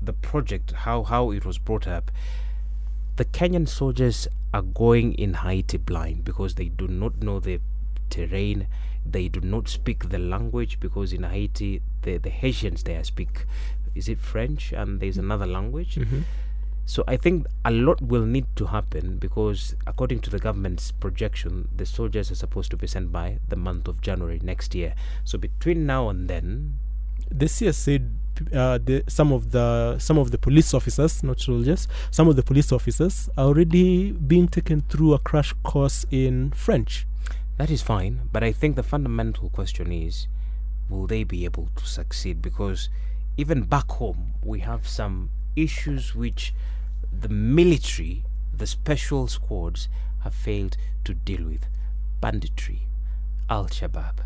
[SPEAKER 3] the project, how how it was brought up, the Kenyan soldiers are going in Haiti blind because they do not know the terrain. They do not speak the language because in Haiti the the Haitians there speak is it French and there's another language.
[SPEAKER 1] Mhm.
[SPEAKER 3] So I think a lot will need to happen because according to the government's projection, the soldiers are supposed to be sent by the month of January next year. So between now and then,
[SPEAKER 1] the CS said uh, the, some of the some of the police officers, not soldiers, some of the police officers are already being taken through a crash course in French.
[SPEAKER 3] That is fine, but I think the fundamental question is will they be able to succeed? Because even back home, we have some issues which the military, the special squads, have failed to deal with banditry, Al Shabaab.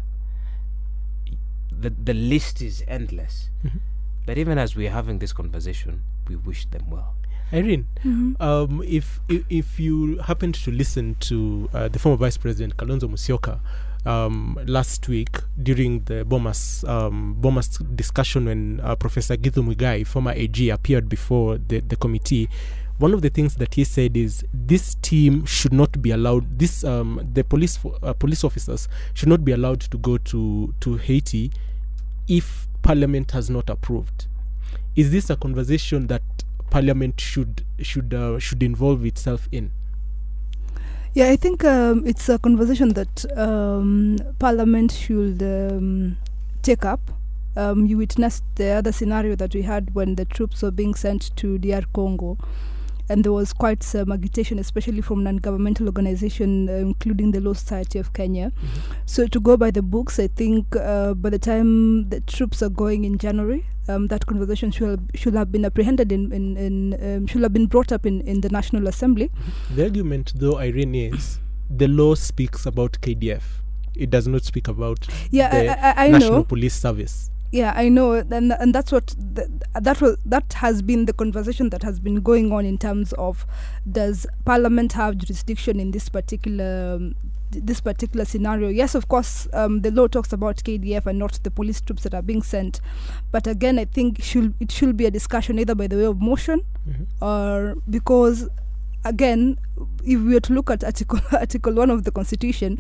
[SPEAKER 3] The, the list is endless.
[SPEAKER 1] Mhm.
[SPEAKER 3] But even as we're having this conversation, we wish them well.
[SPEAKER 1] Irene,
[SPEAKER 2] Mhm.
[SPEAKER 1] um, if, if if you happened to listen to uh, the former Vice President Kalonzo Musyoka um, last week during the Bomas um, Bomas discussion when uh, Professor Githu Muigai, former AG, appeared before the, the committee, one of the things that he said is this team should not be allowed. This um, the police uh, police officers should not be allowed to go to to Haiti if Parliament has not approved. Is this a conversation that Parliament should should uh, should involve itself in?
[SPEAKER 2] Yeah, I think um, it's a conversation that um, Parliament should um, take up. Um, you witnessed the other scenario that we had when the troops were being sent to DR Congo, and there was quite some agitation, especially from non-governmental organization, uh, including the Law Society of Kenya. So to go by the books, I think uh, by the time the troops are going in January, um, that conversation should should have been apprehended in, in, in um, should have been brought up in, in the National Assembly.
[SPEAKER 1] The argument, though, Irene, is the law speaks about KDF. It does not speak about
[SPEAKER 2] Yeah,
[SPEAKER 1] the
[SPEAKER 2] I, I, I
[SPEAKER 1] National
[SPEAKER 2] know.
[SPEAKER 1] Police Service.
[SPEAKER 2] Yeah, I know, and and that's what the, that was that has been the conversation that has been going on in terms of does Parliament have jurisdiction in this particular um, this particular scenario? Yes, of course, um, the law talks about KDF and not the police troops that are being sent, but again, I think should it should be a discussion either by the way of motion
[SPEAKER 1] Mhm.
[SPEAKER 2] or because again if we were to look at article article 1 of the constitution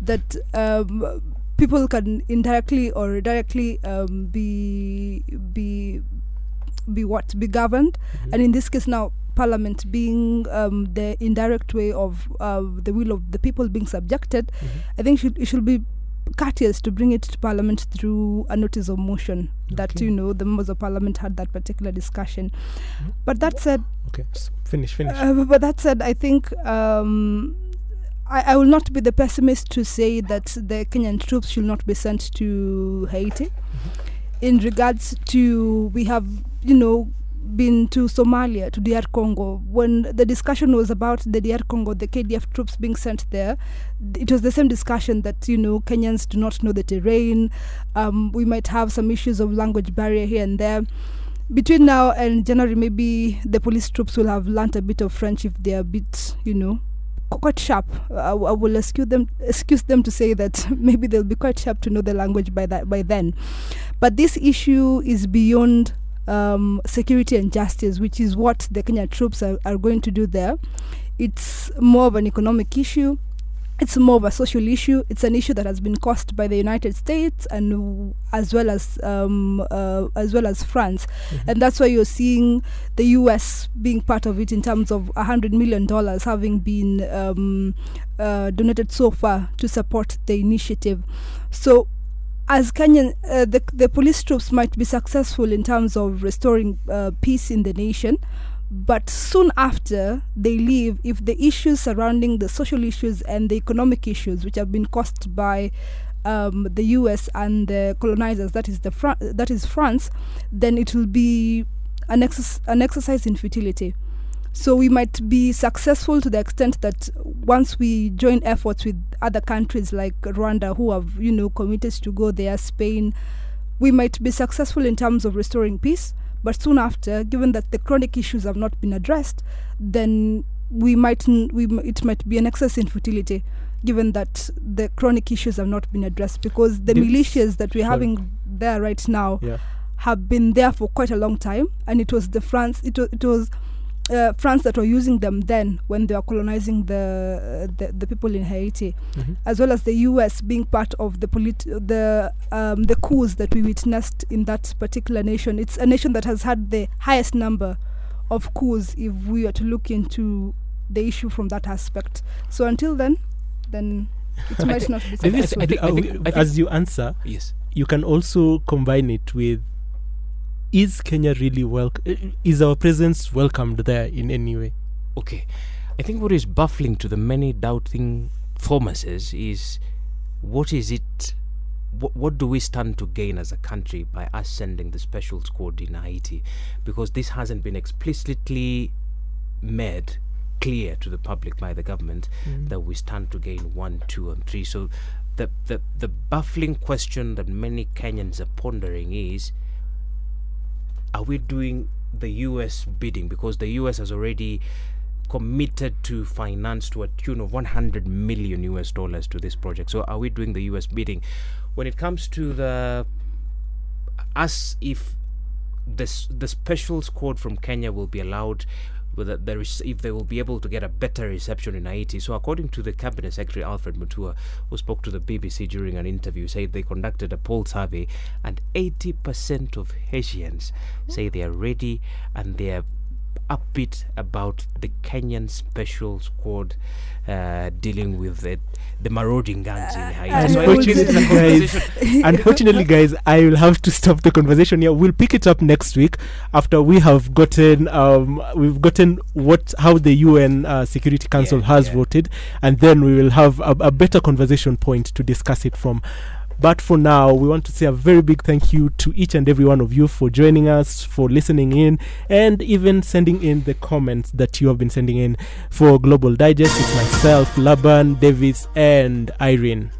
[SPEAKER 2] that um, people can indirectly or directly um, be be be what be governed
[SPEAKER 1] Mhm.
[SPEAKER 2] and in this case now parliament being um, the indirect way of uh, the will of the people being subjected
[SPEAKER 1] Mhm.
[SPEAKER 2] i think should, it should be courteous to bring it to parliament through a notice of motion that you know the members of parliament had that particular discussion
[SPEAKER 1] Mhm.
[SPEAKER 2] but that said
[SPEAKER 1] Okay, finish, finish.
[SPEAKER 2] uh, but that said, I think um, I, I will not be the pessimist to say that the Kenyan troops should not be sent to Haiti. In regards to, we have, you know, been to Somalia, to DR Congo. When the discussion was about the DR Congo, the KDF troops being sent there, it was the same discussion that, you know, Kenyans do not know the terrain. Um, we might have some issues of language barrier here and there between now and January, maybe the police troops will have learnt a bit of French if they are a bit, you know, quite sharp. I will excuse them excuse them to say that maybe they'll be quite sharp to know the language by that by then. But this issue is beyond um, security and justice, which is what the Kenya troops are, are going to do there. It's more of an economic issue. It's more of a social issue. It's an issue that has been caused by the United States and w- as well as um, uh, as well as France, and that's why you're seeing the U.S. being part of it in terms of hundred million dollars having been um, uh, donated so far to support the initiative. So as Kenyan, uh, the, the police troops might be successful in terms of restoring uh, peace in the nation, but soon after they leave, if the issues surrounding the social issues and the economic issues, which have been caused by um, the U.S. and the colonizers, that is the Fran- that is France, then it will be an, exercise an exercise in futility. So we might be successful to the extent that once we join efforts with other countries like Rwanda, who have you know committed to go there, Spain, we might be successful in terms of restoring peace. But soon after, given that the chronic issues have not been addressed, then we might n- we m- it might be an excess in futility, given that the chronic issues have not been addressed because the
[SPEAKER 1] This-
[SPEAKER 2] militias that we're
[SPEAKER 1] sorry.
[SPEAKER 2] having there right now
[SPEAKER 1] Yeah.
[SPEAKER 2] have been there for quite a long time, and it was the France it was it was uh, France that were using them then when they were colonizing the uh, the, the people in Haiti,
[SPEAKER 1] Mhm.
[SPEAKER 2] as well as the U.S. being part of the polit- the um, the coups that we witnessed in that particular nation. It's a nation that has had the highest number of coups if we are to look into the issue from that aspect. So until then, then it might not be
[SPEAKER 4] I think- I think-
[SPEAKER 1] we-
[SPEAKER 4] I think-
[SPEAKER 1] as you answer,
[SPEAKER 4] Yes.
[SPEAKER 1] you can also combine it with is Kenya really welcome? Is our presence welcomed there in any way?
[SPEAKER 3] Okay. I think what is baffling to the many doubting Thomases is what is it? What, what do we stand to gain as a country by us sending the special squad in Haiti? Because this hasn't been explicitly made clear to the public by the government mm. that we stand to gain one, two, and three. So the, the, the baffling question that many Kenyans are pondering is are we doing the US bidding? Because the US has already committed to finance to a tune of 100 million US dollars to this project. So are we doing the US bidding? When it comes to the us if this the special squad from Kenya will be allowed whether there is if they will be able to get a better reception in Haiti. So according to the cabinet secretary Alfred Mutua, who spoke to the BBC during an interview, said they conducted a poll survey and 80% of Haitians hmm? say they are ready and they are upbeat about the Kenyan special squad uh, dealing with the, the marauding gangs in Haiti. So I think this is a
[SPEAKER 1] Unfortunately, guys, unfortunately, guys, I will have to stop the conversation here. We'll pick it up next week after we have gotten um, we've gotten what how the UN uh, Security Council
[SPEAKER 3] Yeah,
[SPEAKER 1] has
[SPEAKER 3] yeah.
[SPEAKER 1] voted, and then we will have a, a better conversation point to discuss it from. But for now, we want to say a very big thank you to each and every one of you for joining us, for listening in, and even sending in the comments that you have been sending in for Global Digest. It's myself, Laban, Davis, and Irene.